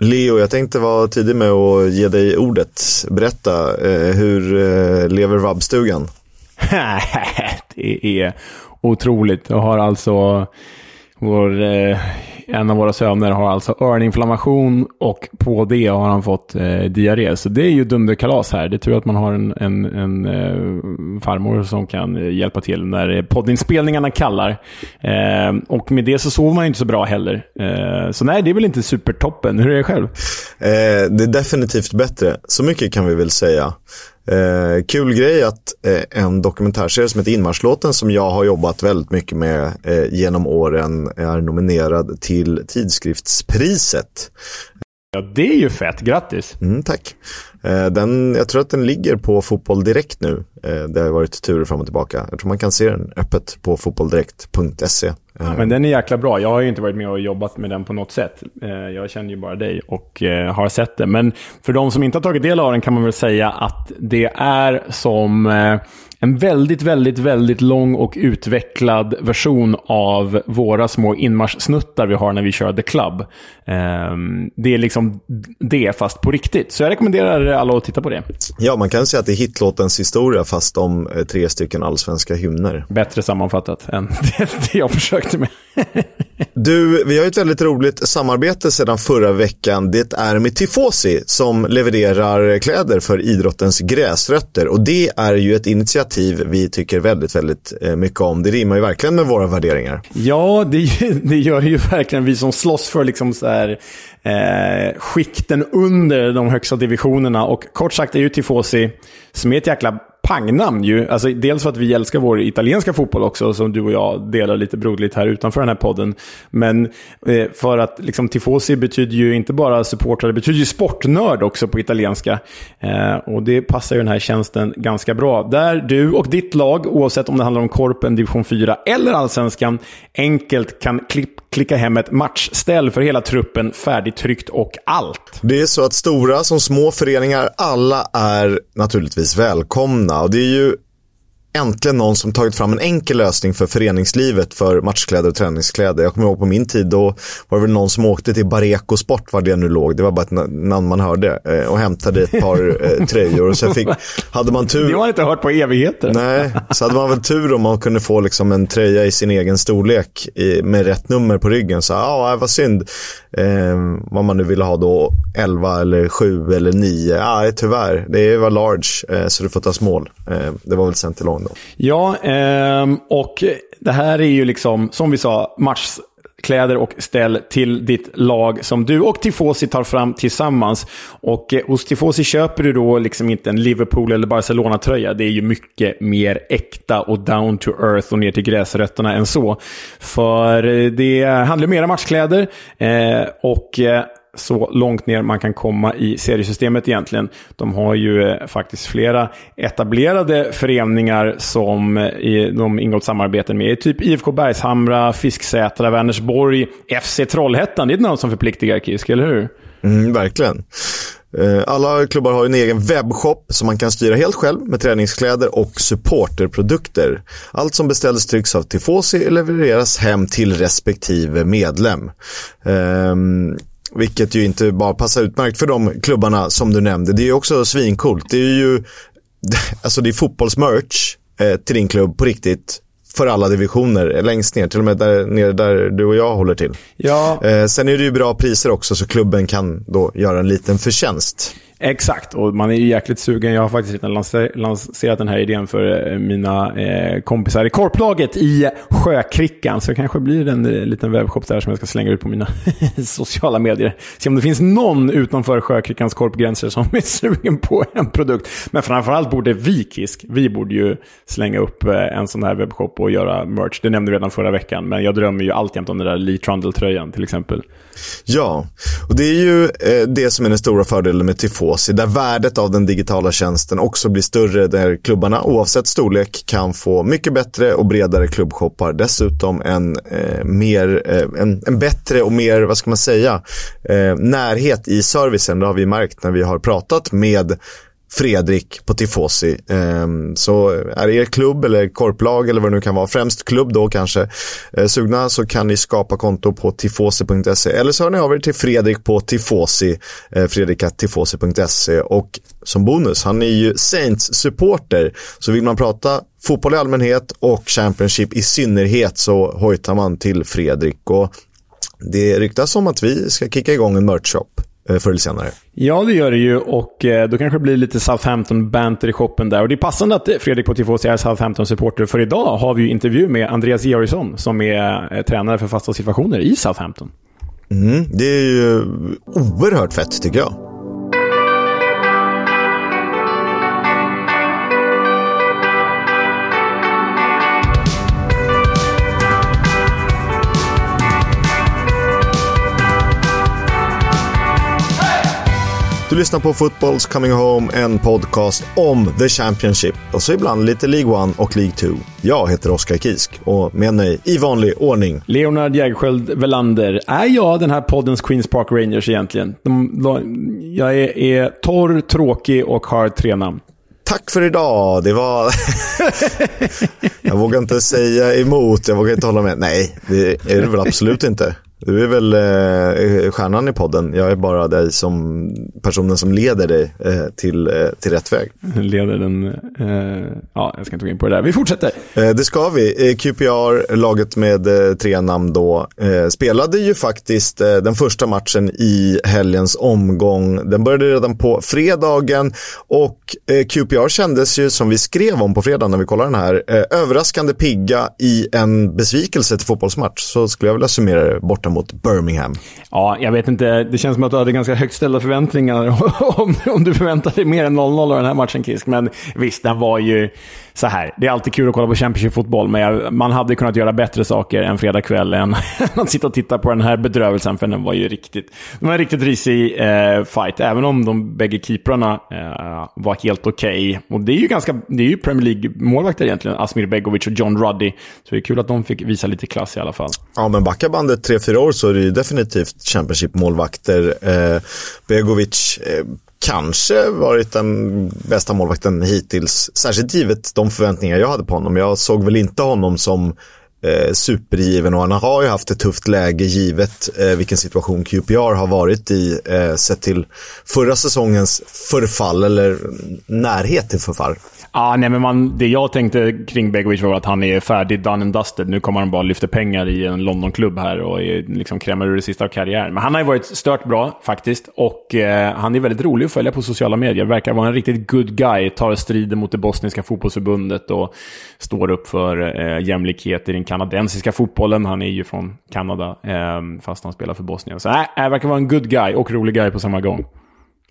Leo, jag tänkte vara tidig med att ge dig ordet. Berätta, eh, hur eh, lever vabbstugan? det är otroligt. Jag har alltså vår eh, en av våra söner har alltså öroninflammation och på det har han fått eh, diarré. Så det är ju dunderkalas här. Det är tur att man har en, en, en eh, farmor som kan eh, hjälpa till när eh, poddinspelningarna kallar. Eh, och med det så sover man inte så bra heller. Eh, så nej, det är väl inte supertoppen. Hur är det själv? Eh, det är definitivt bättre. Så mycket kan vi väl säga. Eh, kul grej att eh, en dokumentärserie som heter Inmarschlåten som jag har jobbat väldigt mycket med eh, genom åren är nominerad till tidskriftspriset. Ja, det är ju fett. Grattis! Mm, tack. Eh, den, jag tror att den ligger på Fotboll Direkt nu. Eh, det har varit turer fram och tillbaka. Jag tror man kan se den öppet på fotbolldirekt.se. Ja, men den är jäkla bra. Jag har ju inte varit med och jobbat med den på något sätt. Eh, jag känner ju bara dig och har sett den. Men för de som inte har tagit del av den kan man väl säga att det är som en väldigt, väldigt, väldigt lång och utvecklad version av våra små inmarschsnuttar vi har när vi kör The Club. Um, det är liksom det, fast på riktigt. Så jag rekommenderar alla att titta på det. Ja, man kan säga att det är hitlåtens historia, fast om eh, tre stycken allsvenska hymner. Bättre sammanfattat än det, det jag försökte med. Du, vi har ett väldigt roligt samarbete sedan förra veckan. Det är med Tifosi som levererar kläder för idrottens gräsrötter. Och det är ju ett initiativ vi tycker väldigt, väldigt eh, mycket om. Det rimmar ju verkligen med våra värderingar. Ja, det, det gör ju verkligen vi som slåss för liksom så här, eh, skikten under de högsta divisionerna. Och kort sagt är ju Tifosi, som är ett jäkla pangnamn ju. Alltså, dels för att vi älskar vår italienska fotboll också, som du och jag delar lite broderligt här utanför den här podden. Men eh, för att liksom, tifosi betyder ju inte bara supportrar, det betyder ju sportnörd också på italienska. Eh, och det passar ju den här tjänsten ganska bra. Där du och ditt lag, oavsett om det handlar om Korpen, Division 4 eller Allsvenskan, enkelt kan klipp, klicka hem ett matchställ för hela truppen, färdigtryckt och allt. Det är så att stora som små föreningar, alla är naturligtvis välkomna och det är ju äntligen någon som tagit fram en enkel lösning för föreningslivet för matchkläder och träningskläder. Jag kommer ihåg på min tid då var det väl någon som åkte till Bareko Sport var det nu låg. Det var bara ett namn man hörde eh, och hämtade ett par eh, tröjor. Och sen fick, hade man tur. Det har jag inte hört på evigheter. Nej, så hade man väl tur om man kunde få liksom en tröja i sin egen storlek i, med rätt nummer på ryggen. Så ja, vad synd. Eh, vad man nu vill ha då, 11 eller 7 eller 9. Ah, eh, tyvärr, det var large eh, så du får ta small. Eh, det var väl sen till lång då. Ja, eh, och det här är ju liksom, som vi sa, match kläder och ställ till ditt lag som du och Tifosi tar fram tillsammans. Och eh, hos Tifosi köper du då liksom inte en Liverpool eller Barcelona-tröja. Det är ju mycket mer äkta och down to earth och ner till gräsrötterna än så. För eh, det handlar mer om matchkläder eh, och eh, så långt ner man kan komma i seriesystemet egentligen. De har ju eh, faktiskt flera etablerade föreningar som eh, de ingått samarbeten med. Typ IFK Bergshamra, Fisksätra, Vänersborg, FC Trollhättan. Det är ett namn som förpliktigar Kisk, eller hur? Mm, verkligen. Eh, alla klubbar har en egen webbshop som man kan styra helt själv med träningskläder och supporterprodukter. Allt som beställs trycks av Tifosi och levereras hem till respektive medlem. Ehm, vilket ju inte bara passar utmärkt för de klubbarna som du nämnde. Det är ju också svincoolt. Det är ju alltså det är fotbollsmerch eh, till din klubb på riktigt för alla divisioner längst ner, till och med där nere där du och jag håller till. Ja. Eh, sen är det ju bra priser också så klubben kan då göra en liten förtjänst. Exakt, och man är ju jäkligt sugen. Jag har faktiskt redan lanserat den här idén för eh, mina eh, kompisar i korplaget i Sjökrickan. Så det kanske blir en eh, liten webbshop där som jag ska slänga ut på mina sociala medier. Se om det finns någon utanför Sjökrickans korpgränser som är sugen på en produkt. Men framförallt borde vi, Kisk, vi borde ju slänga upp eh, en sån här webbshop och göra merch. Det nämnde vi redan förra veckan, men jag drömmer ju alltjämt om den där Lee Trundle-tröjan till exempel. Ja, och det är ju eh, det som är den stora fördelen med Tifosi, där värdet av den digitala tjänsten också blir större, där klubbarna oavsett storlek kan få mycket bättre och bredare klubbshoppar. Dessutom en, eh, mer, eh, en, en, bättre och mer, vad ska man säga, eh, närhet i servicen. Det har vi märkt när vi har pratat med Fredrik på Tifosi. Ehm, så är er klubb eller korplag eller vad det nu kan vara, främst klubb då kanske, eh, sugna så kan ni skapa konto på tifosi.se eller så hör ni av er till Fredrik på Tifosi, eh, fredrikatifosi.se och som bonus, han är ju Saints-supporter, så vill man prata fotboll i allmänhet och Championship i synnerhet så hojtar man till Fredrik. Och det ryktas om att vi ska kicka igång en merch-shop förr eller senare. Ja, det gör det ju och eh, då kanske det blir lite Southampton-banter i shoppen där. Och det är passande att Fredrik på Tifosi är Southampton-supporter, för idag har vi ju intervju med Andreas Georgsson som är eh, tränare för fasta situationer i Southampton. Mm, det är ju oerhört fett tycker jag. Lyssnar på Footballs Coming Home, en podcast om The Championship och så ibland lite League 1 och League 2. Jag heter Oskar Kisk och med mig i vanlig ordning. Leonard Jägerskiöld Velander. Är jag den här poddens Queens Park Rangers egentligen? De, de, jag är, är torr, tråkig och har tre namn. Tack för idag. Det var... jag vågar inte säga emot, jag vågar inte hålla med. Nej, det är det väl absolut inte. Du är väl eh, stjärnan i podden. Jag är bara dig som personen som leder dig eh, till, eh, till rätt väg. Leder den... Eh, ja, jag ska inte gå in på det där. Vi fortsätter. Eh, det ska vi. Eh, QPR, laget med tre namn då, spelade ju faktiskt den första matchen i helgens omgång. Den började redan på fredagen och QPR kändes ju, som vi skrev om på fredagen när vi kollade den här, överraskande pigga i en besvikelse till fotbollsmatch. Så skulle jag vilja summera det borta borta mot Birmingham. Ja, jag vet inte. Det känns som att du hade ganska högt ställda förväntningar om, om du förväntade dig mer än 0-0 av den här matchen, Kisk. Men visst, den var ju så här. Det är alltid kul att kolla på Championship-fotboll, men jag, man hade kunnat göra bättre saker en fredagkväll än att sitta och titta på den här bedrövelsen, för den var ju riktigt... Det var en riktigt risig eh, fight, även om de bägge keeprarna eh, var helt okej. Okay. Och det är ju ganska... Det är ju Premier League-målvakter egentligen, Asmir Begovic och John Ruddy. Så det är kul att de fick visa lite klass i alla fall. Ja, men backar bandet 3-4 år så är det ju definitivt Championship-målvakter. Eh, Begovic eh, kanske varit den bästa målvakten hittills. Särskilt givet de förväntningar jag hade på honom. Jag såg väl inte honom som eh, supergiven och han har ju haft ett tufft läge givet eh, vilken situation QPR har varit i eh, sett till förra säsongens förfall eller närhet till förfall. Ah, nej, men man, det jag tänkte kring Begovic var att han är färdig, done and dusted. Nu kommer han bara lyfta pengar i en Londonklubb här och är, liksom krämar ur det sista av karriären. Men han har ju varit stört bra faktiskt. Och eh, han är väldigt rolig att följa på sociala medier. Verkar vara en riktigt good guy. Tar striden mot det bosniska fotbollsförbundet och står upp för eh, jämlikhet i den kanadensiska fotbollen. Han är ju från Kanada, eh, fast han spelar för Bosnien. Så äh, äh, verkar vara en good guy och rolig guy på samma gång.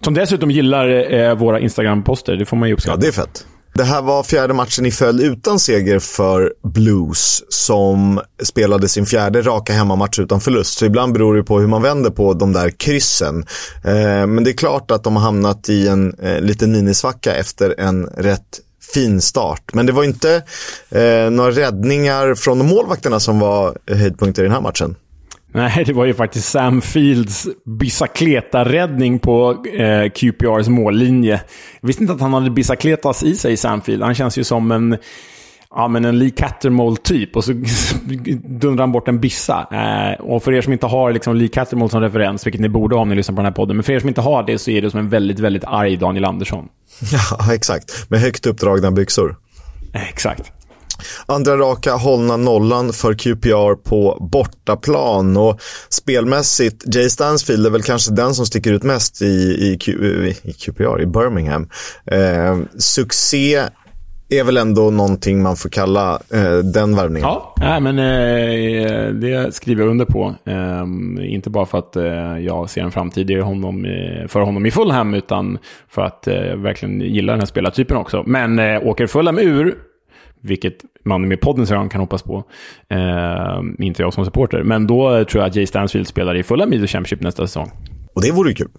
Som dessutom gillar eh, våra Instagram-poster. Det får man ju uppskatta. Ja, det är fett. Det här var fjärde matchen i följd utan seger för Blues som spelade sin fjärde raka hemmamatch utan förlust. Så ibland beror det på hur man vänder på de där kryssen. Eh, men det är klart att de har hamnat i en eh, liten minisvacka efter en rätt fin start. Men det var inte eh, några räddningar från målvakterna som var höjdpunkter i den här matchen. Nej, det var ju faktiskt Sam Fields bisakleta-räddning på eh, QPRs mållinje. Jag visste inte att han hade bisakletas i sig, Sam Field. Han känns ju som en, ja, men en Lee Cattermole-typ. Och så dundrar han bort en bissa. Eh, och för er som inte har liksom Lee Cattermole som referens, vilket ni borde ha om ni lyssnar på den här podden, men för er som inte har det så är det som en väldigt, väldigt arg Daniel Andersson. Ja, exakt. Med högt uppdragna byxor. Eh, exakt. Andra raka hållna nollan för QPR på bortaplan och spelmässigt, Jay Stansfield är väl kanske den som sticker ut mest i, i, Q, i QPR, i Birmingham. Eh, succé är väl ändå någonting man får kalla eh, den värvningen. Ja, nej, men eh, det skriver jag under på. Eh, inte bara för att eh, jag ser en framtid i honom, för honom i Fulham, utan för att jag eh, verkligen gillar den här spelartypen också. Men eh, åker Fulham ur vilket man med poddens ögon kan hoppas på. Eh, inte jag som supporter. Men då tror jag att Jay Stansfield spelar i fulla Media Championship nästa säsong. Och det vore ju kul.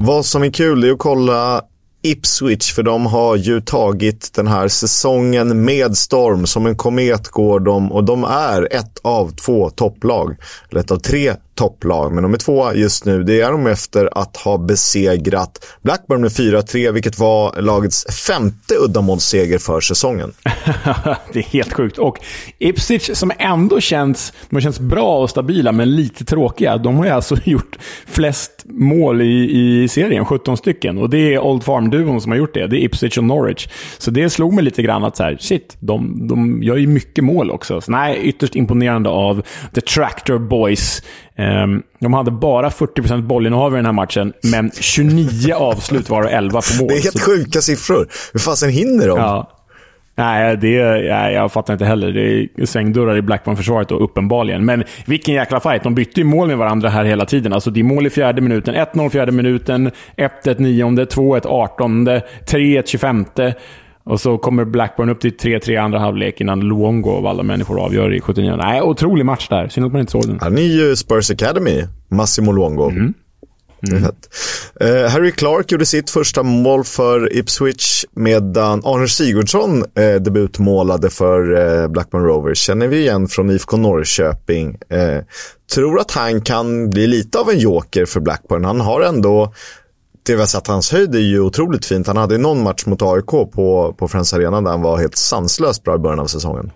Vad som är kul är att kolla Ipswich, för de har ju tagit den här säsongen med storm. Som en komet går de och de är ett av två topplag, eller ett av tre topplag. Men de är tvåa just nu. Det är de efter att ha besegrat Blackburn med 4-3, vilket var lagets femte uddamålsseger för säsongen. det är helt sjukt. Och Ipswich, som ändå känns, de känns bra och stabila, men lite tråkiga. De har ju alltså gjort flest mål i, i serien, 17 stycken. Och det är Old Farm-duon som har gjort det. Det är Ipswich och Norwich. Så det slog mig lite grann att så här, shit, de, de gör ju mycket mål också. Så nej, ytterst imponerande av The Tractor Boys. Um, de hade bara 40% bollinnehav i den här matchen, men 29 avslut var det 11 på mål. Det är helt sjuka siffror. Hur fasen hinner de? Ja. Nej, det, nej, jag fattar inte heller. Det är svängdörrar i Blackburn-försvaret uppenbarligen. Men vilken jäkla fight. De bytte ju mål med varandra här hela tiden. Alltså, det är mål i fjärde minuten, 1-0 fjärde minuten, 1-1 nionde, 2-1 artonde, 3-1 tjugofemte. Och så kommer Blackburn upp till 3-3 andra halvlek innan Luongo av alla människor avgör i 79. Nej, otrolig match där. Synd att man inte såg den. Han är ju Spurs Academy, Massimo Luongo. Mm. Mm. Uh, Harry Clark gjorde sitt första mål för Ipswich medan Arne Sigurdsson uh, debutmålade för uh, Blackburn Rovers. Känner vi igen från IFK Norrköping. tror att han kan bli lite av en joker för Blackburn. Han har ändå det vi har sett hans höjd är ju otroligt fint. Han hade någon match mot AIK på, på Friends Arena där han var helt sanslöst bra i början av säsongen.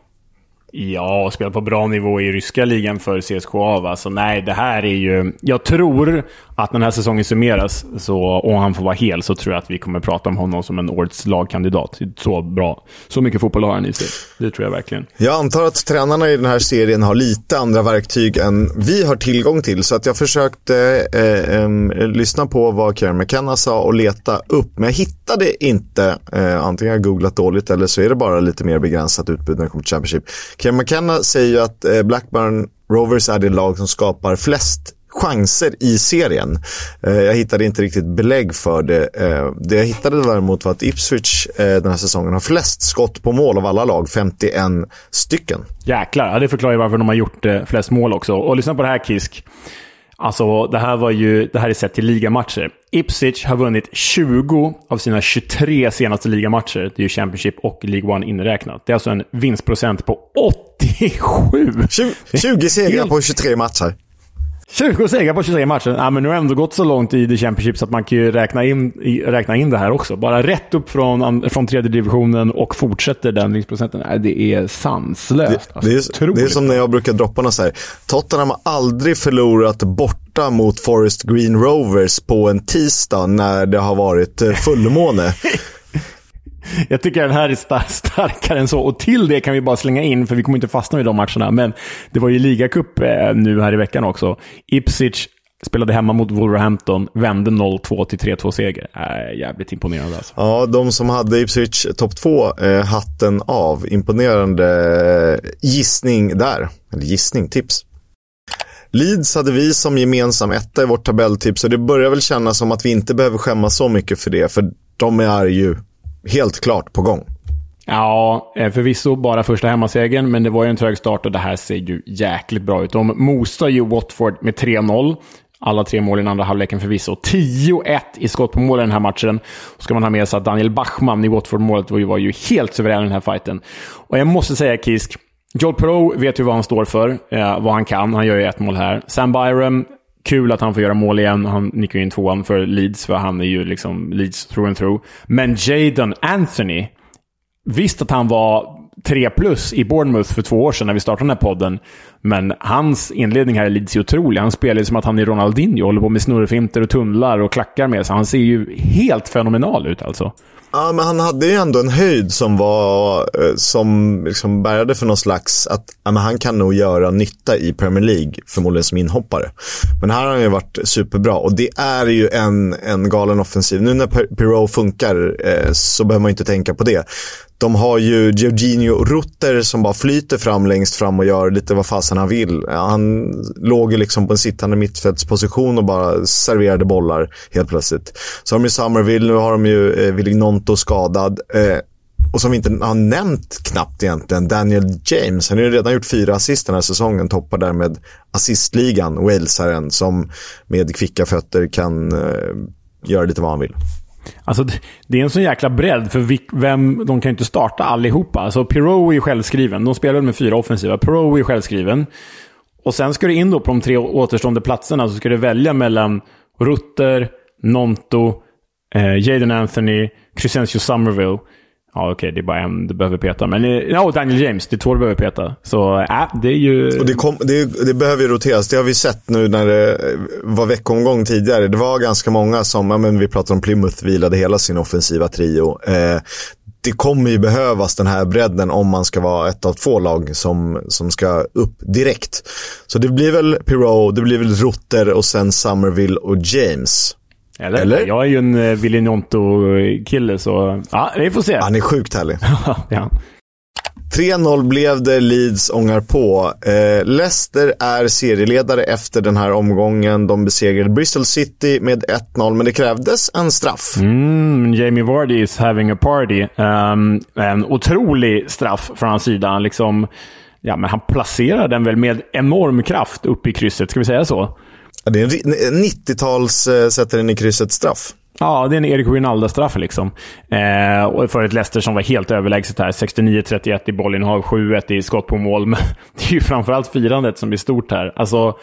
Ja, och spelat på bra nivå i ryska ligan för CSKA. Va? Så nej, det här är ju... Jag tror att när den här säsongen summeras så, och han får vara hel så tror jag att vi kommer prata om honom som en årets lagkandidat. Så bra. Så mycket fotboll har han i sig. Det tror jag verkligen. Jag antar att tränarna i den här serien har lite andra verktyg än vi har tillgång till. Så att jag försökte eh, eh, lyssna på vad Kieran McKenna sa och leta upp. Men jag hittade inte. Eh, antingen har jag googlat dåligt eller så är det bara lite mer begränsat utbud när det kommer till Championship. Kieran McKenna säger ju att eh, Blackburn Rovers är det lag som skapar flest chanser i serien. Eh, jag hittade inte riktigt belägg för det. Eh, det jag hittade däremot var att Ipswich eh, den här säsongen har flest skott på mål av alla lag, 51 stycken. Jäklar, ja, det förklarar ju varför de har gjort flest mål också. Och lyssna på det här Kisk. Alltså, det här, var ju, det här är sett till ligamatcher. Ipswich har vunnit 20 av sina 23 senaste ligamatcher. Det är ju Championship och League One inräknat. Det är alltså en vinstprocent på 87! 20, 20 segrar på 23 matcher. 20 segrar på 23 matcher. Ja, men nu har det ändå gått så långt i The Championship så att man kan ju räkna in, räkna in det här också. Bara rätt upp från, från tredje divisionen och fortsätter den vinstprocenten. Nej, det är sanslöst. Det, alltså, det, är, det är som när jag brukar droppa något så här. Tottenham har aldrig förlorat borta mot Forest Green Rovers på en tisdag när det har varit eh, fullmåne. Jag tycker den här är star starkare än så. Och till det kan vi bara slänga in, för vi kommer inte fastna i de matcherna, men det var ju ligacup eh, nu här i veckan också. Ipswich spelade hemma mot Wolverhampton, vände 0-2 till 3-2-seger. Äh, jävligt imponerande alltså. Ja, de som hade Ipswich topp 2, eh, hatten av. Imponerande eh, gissning där. Eller gissning, tips. Leeds hade vi som gemensam etta i vårt tabelltips och det börjar väl kännas som att vi inte behöver skämmas så mycket för det, för de är ju helt klart på gång. Ja, eh, förvisso bara första hemmasegern, men det var ju en trög start och det här ser ju jäkligt bra ut. De mosar ju Watford med 3-0. Alla tre mål i den andra halvleken förvisso. 10-1 i skott på mål i den här matchen. Och ska man ha med sig att Daniel Bachmann i Watford-målet var ju, var ju helt suverän i den här fighten. Och jag måste säga, Kisk, Joel Pro vet ju vad han står för, eh, vad han kan. Han gör ju ett mål här. Sam Byram, Kul att han får göra mål igen. Han nickar in tvåan för Leeds, för han är ju liksom Leeds through and through. Men Jadon Anthony, visst att han var 3 plus i Bournemouth för två år sedan när vi startade den här podden. Men hans inledning här i Leeds är otrolig. Han spelar ju som att han är Ronaldinho, håller på med snurrfinter och tunnlar och klackar med sig. Han ser ju helt fenomenal ut alltså. Ja, men han hade ju ändå en höjd som var, eh, som liksom bärgade för någon slags, att ja, men han kan nog göra nytta i Premier League, förmodligen som inhoppare. Men här har han ju varit superbra och det är ju en, en galen offensiv. Nu när Pirou funkar eh, så behöver man inte tänka på det. De har ju Jorginho Rutter som bara flyter fram längst fram och gör lite vad fasen han vill. Han låg ju liksom på en sittande mittfältsposition och bara serverade bollar helt plötsligt. Så har de ju Summerville, nu har de ju eh, Villignonto skadad. Eh, och som vi inte har nämnt knappt egentligen, Daniel James. Han har ju redan gjort fyra assist den här säsongen, toppar därmed assistligan, walesaren som med kvicka fötter kan eh, göra lite vad han vill. Alltså, det är en sån jäkla bredd, för vem, de kan ju inte starta allihopa. Alltså, Pirou är ju självskriven. De spelar med fyra offensiva. Pirou är självskriven. Och sen ska du in då på de tre återstående platserna, så ska du välja mellan Rutter, Nonto, eh, Jaden Anthony, Crescencio Somerville. Ja, okej, okay, det är bara en du behöver peta. Men eh, Daniel James, det är två du behöver peta. Så äh, det är ju... Och det, kom, det, det, behöver ju roteras. Det har vi sett nu när det var veckomgång tidigare. Det var ganska många som, ja, men vi pratade om Plymouth, vilade hela sin offensiva trio. Eh, det kommer ju behövas den här bredden om man ska vara ett av två lag som, som ska upp direkt. Så det blir väl Pirou, det blir väl Rutter och sen Somerville och James. Eller? Eller? Jag är ju en uh, Villinonto-kille, så ja, vi får se. Han är sjukt härlig. ja. 3-0 blev det, Leeds ångar på. Eh, Leicester är serieledare efter den här omgången. De besegrade Bristol City med 1-0, men det krävdes en straff. Mm, Jamie Vardy is having a party. Um, en otrolig straff från hans sida. Han, liksom, ja, men han placerar den väl med enorm kraft upp i krysset, ska vi säga så? Det är en 90-tals äh, eh, sätter den i krysset straff. Ja, det är en Erik Wijnaldum-straff liksom. Eh, och för ett Leicester som var helt överlägset här. 69-31 i bollinnehav, 7-1 i skott på mål. Men det är ju framförallt firandet som är stort här. Alltså,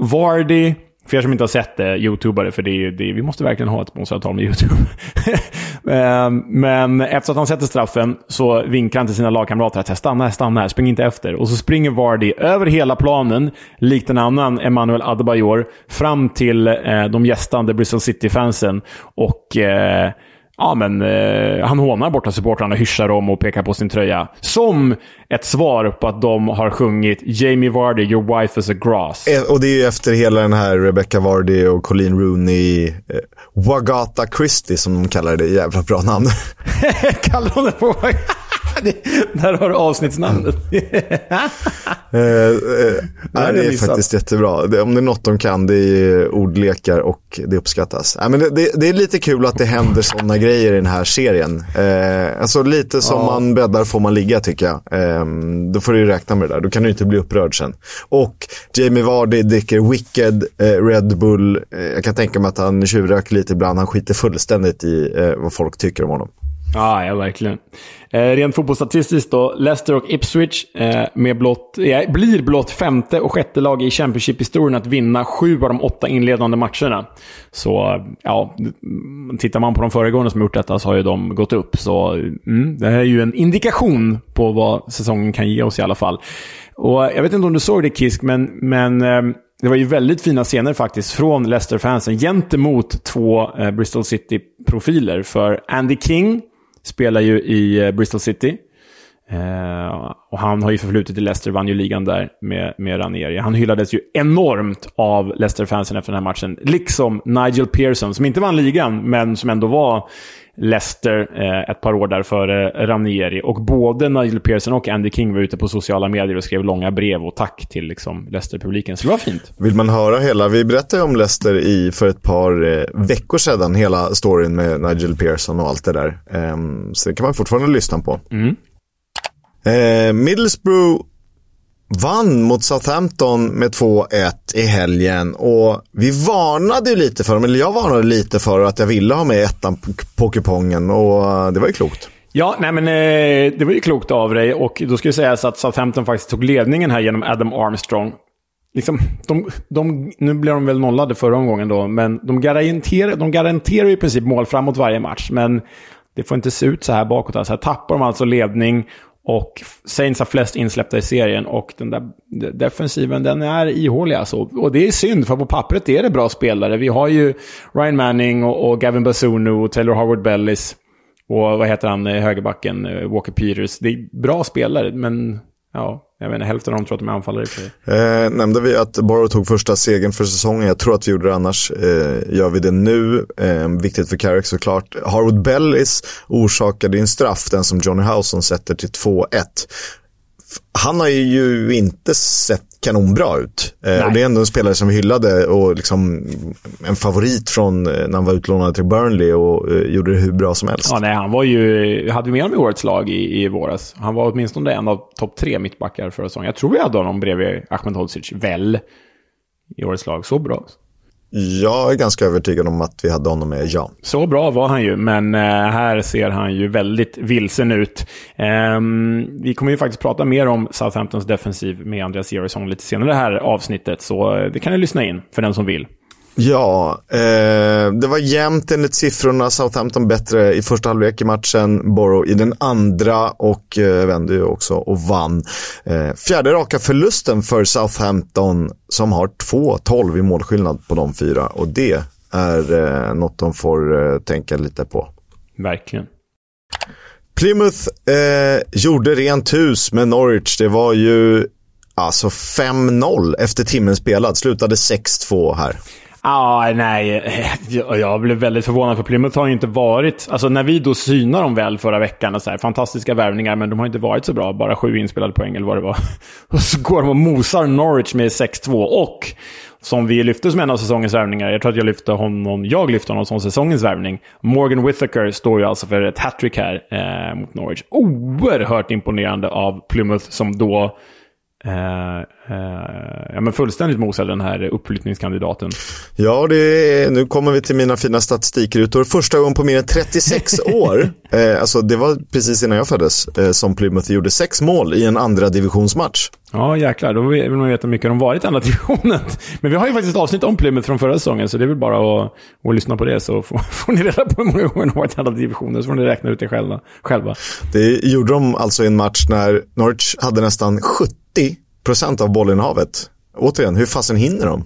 Vardy för er som inte har sett det, youtubare, för det är ju, det, vi måste verkligen ha ett sponsravtal med YouTube. Ehm, men efter att han sätter straffen så vinkar han till sina lagkamrater att stanna här, stanna här, spring inte efter. Och så springer Vardy över hela planen, likt en annan Emmanuel Adebayor, fram till eh, de gästande Bristol City-fansen. Och eh, Ja, men eh, han hånar borta supportrarna, hyschar dem och pekar på sin tröja. Som ett svar på att de har sjungit Jamie Vardy, your wife is a grass. Eh, och det är ju efter hela den här Rebecca Vardy och Colleen Rooney, eh, Wagata Christie som de kallar det. Jävla bra namn. kallar de det på Där har du avsnittsnamnet. eh, eh, nej, det är faktiskt jättebra. Det, om det är något de kan, det är ordlekar och det uppskattas. Eh, men det, det, det, är lite kul att det händer sådana grejer i den här serien. Eh, alltså lite som ja. man bäddar får man ligga tycker jag. Eh, då får du räkna med det där. Då kan du inte bli upprörd sen. Och Jamie Vardy dricker Wicked, eh, Red Bull. Eh, jag kan tänka mig att han tjuvröker lite ibland. Han skiter fullständigt i eh, vad folk tycker om honom. Ja, ja verkligen. Eh, rent fotbollsstatistiskt då, Leicester och Ipswich eh, med blott, eh, blir blott femte och sjätte lag i Championship-historien att vinna sju av de åtta inledande matcherna. Så, ja, tittar man på de föregående som gjort detta så har ju de gått upp. Så mm, det här är ju en indikation på vad säsongen kan ge oss i alla fall. Och Jag vet inte om du såg det Kisk, men, men eh, det var ju väldigt fina scener faktiskt från Leicester-fansen gentemot två eh, Bristol City-profiler. För Andy King spelar ju i eh, Bristol City. Eh, och han har ju förflutit i Leicester, vann ju ligan där med, med Ranieri. Han hyllades ju enormt av Leicester-fansen efter den här matchen. Liksom Nigel Pearson, som inte vann ligan, men som ändå var Leicester eh, ett par år där före Ranieri. Och både Nigel Pearson och Andy King var ute på sociala medier och skrev långa brev och tack till liksom, Leicester-publiken. Så det var fint. Vill man höra hela, vi berättade om Leicester i, för ett par eh, veckor sedan, hela storyn med Nigel Pearson och allt det där. Eh, så det kan man fortfarande lyssna på. Mm. Eh, Middlesbrough vann mot Southampton med 2-1 i helgen och vi varnade ju lite för dem, eller jag varnade lite för att jag ville ha med ettan på kupongen och eh, det var ju klokt. Ja, nej men eh, det var ju klokt av dig och då ska jag säga så att Southampton faktiskt tog ledningen här genom Adam Armstrong. Liksom, de, de, nu blev de väl nollade förra omgången då, men de garanterar, de garanterar i princip mål framåt varje match. Men det får inte se ut så här bakåt. Här tappar de alltså ledning och Saints har flest insläppta i serien och den där defensiven den är ihålig alltså. Och det är synd för på pappret är det bra spelare. Vi har ju Ryan Manning och, och Gavin Bazunu och Taylor Howard Bellis. Och vad heter han, eh, högerbacken, eh, Walker Peters. Det är bra spelare men ja, jag menar hälften av dem tror att de är anfallare. Eh, nämnde vi att Borough tog första segern för säsongen? Jag tror att vi gjorde det annars. Eh, gör vi det nu? Eh, viktigt för Carrick såklart. Harwood Bellis orsakade en straff, den som Johnny Houson sätter till 2-1 han har ju inte sett kanonbra ut. Eh, och det är ändå en spelare som vi hyllade och liksom en favorit från eh, när han var utlånad till Burnley och eh, gjorde det hur bra som helst. Ja, nej, han var ju, hade vi med honom i årets lag i, i våras. Han var åtminstone en av topp tre mittbackar förra säsongen. Jag tror vi hade honom bredvid Ahmed Hodzic, väl, i årets lag. Så bra. Jag är ganska övertygad om att vi hade honom med, ja. Så bra var han ju, men eh, här ser han ju väldigt vilsen ut. Ehm, vi kommer ju faktiskt prata mer om Southamptons defensiv med Andreas Georgsson lite senare i det här avsnittet, så eh, det kan ni lyssna in för den som vill. Ja, eh, det var jämnt enligt siffrorna. Southampton bättre i första halvlek i matchen. Borough i den andra och eh, vände ju också och vann. Eh, fjärde raka förlusten för Southampton som har 2-12 i målskillnad på de fyra. Och det är eh, något de får eh, tänka lite på. Verkligen. Plymouth eh, gjorde rent hus med Norwich. Det var ju alltså 5-0 efter timmen spelad. Slutade 6-2 här. Ah, nej, jag blev väldigt förvånad för Plymouth har ju inte varit... Alltså när vi då synar dem väl förra veckan, och så här, fantastiska värvningar, men de har inte varit så bra. Bara sju inspelade poäng eller vad det var. Och så går de och mosar Norwich med 6-2. Och som vi lyfte som en av säsongens värvningar, jag tror att jag lyfte honom, jag lyfte honom som säsongens värvning. Morgan Whittaker står ju alltså för ett hattrick här eh, mot Norwich. Oerhört imponerande av Plymouth som då Uh, uh, ja, men fullständigt mosade den här uppflyttningskandidaten. Ja, det är, nu kommer vi till mina fina statistikrutor. Första gången på mer än 36 år, uh, alltså det var precis innan jag föddes, som Plymouth gjorde sex mål i en andra divisionsmatch. Ja, jäklar. Då vill man veta hur mycket de varit i andra divisionen. Men vi har ju faktiskt avsnitt om Plymouth från förra säsongen, så det är väl bara att, att lyssna på det så får, får ni reda på hur många gånger de varit i andra divisioner, så får ni räkna ut det själva. själva. Det gjorde de alltså i en match när Norwich hade nästan 70 procent av bollinnehavet. Återigen, hur fasen hinner de?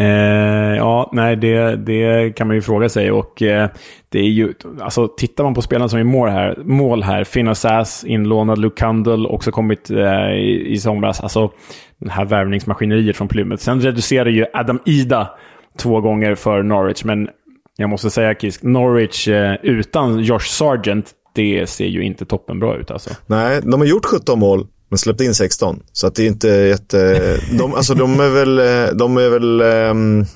Eh, ja, nej, det, det kan man ju fråga sig. Och eh, det är ju, alltså, tittar man på spelarna som är mål här, mål här Finn Sass, inlånad, Luke Cundle, också kommit eh, i, i somras. Alltså, det här värvningsmaskineriet från Plymouth. Sen reducerar ju Adam Ida två gånger för Norwich, men jag måste säga Kisk, Norwich eh, utan Josh Sargent, det ser ju inte toppenbra ut alltså. Nej, de har gjort 17 mål men släppte in 16. Så att det är inte jätte... De, alltså de är väl, de är väl, ehm,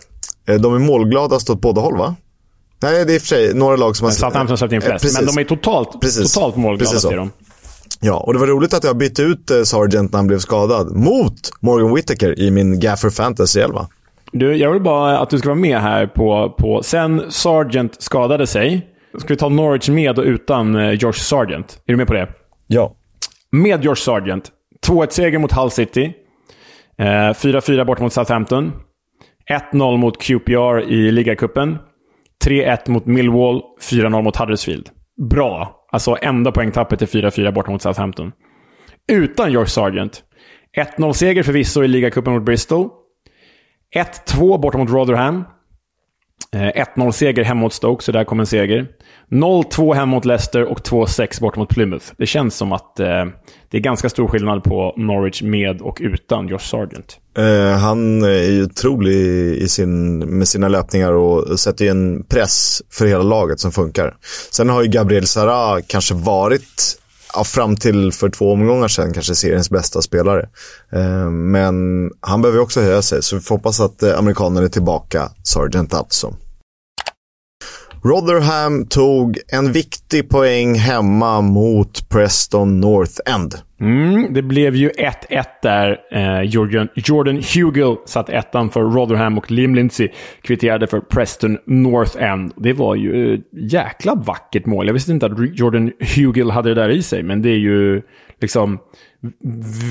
de är målgladast åt båda håll va? Nej, det är i och för sig några lag som har... Southampton släppt in flest, precis. men de är totalt, precis. totalt målgladast i dem. Ja, och det var roligt att jag bytte ut eh, Sargent när han blev skadad mot Morgan Whittaker i min Gaffer Fantasy 11. Du, jag vill bara att du ska vara med här på, på... Sen Sargent skadade sig, ska vi ta Norwich med och utan eh, Josh Sargent. Är du med på det? Ja med George Sargent. 2-1-seger mot Hull City. Eh, 4-4 bort mot Southampton. 1-0 mot QPR i ligacupen. 3-1 mot Millwall. 4-0 mot Huddersfield. Bra. Alltså enda poängtappet är 4-4 bort mot Southampton. Utan George Sargent. 1-0-seger förvisso i ligacupen mot Bristol. 1-2 borta mot Rotherham. Eh, 1-0-seger hemma mot Stoke, så där kom en seger. 0-2 hemma mot Leicester och 2-6 bort mot Plymouth. Det känns som att eh, det är ganska stor skillnad på Norwich med och utan Josh Sargent. Eh, han är ju otrolig i sin, med sina löpningar och sätter ju en press för hela laget som funkar. Sen har ju Gabriel Sara kanske varit ja, fram till för två omgångar sedan kanske seriens bästa spelare. Eh, men han behöver också höja sig, så vi får hoppas att eh, amerikanen är tillbaka, Sargent alltså. Rotherham tog en viktig poäng hemma mot Preston North End. Mm, det blev ju 1-1 där. Eh, Jordan, Jordan Hugel satt ettan för Rotherham och Lim Lindsey kvitterade för Preston North End. Det var ju eh, jäkla vackert mål. Jag visste inte att Jordan Hugel hade det där i sig, men det är ju liksom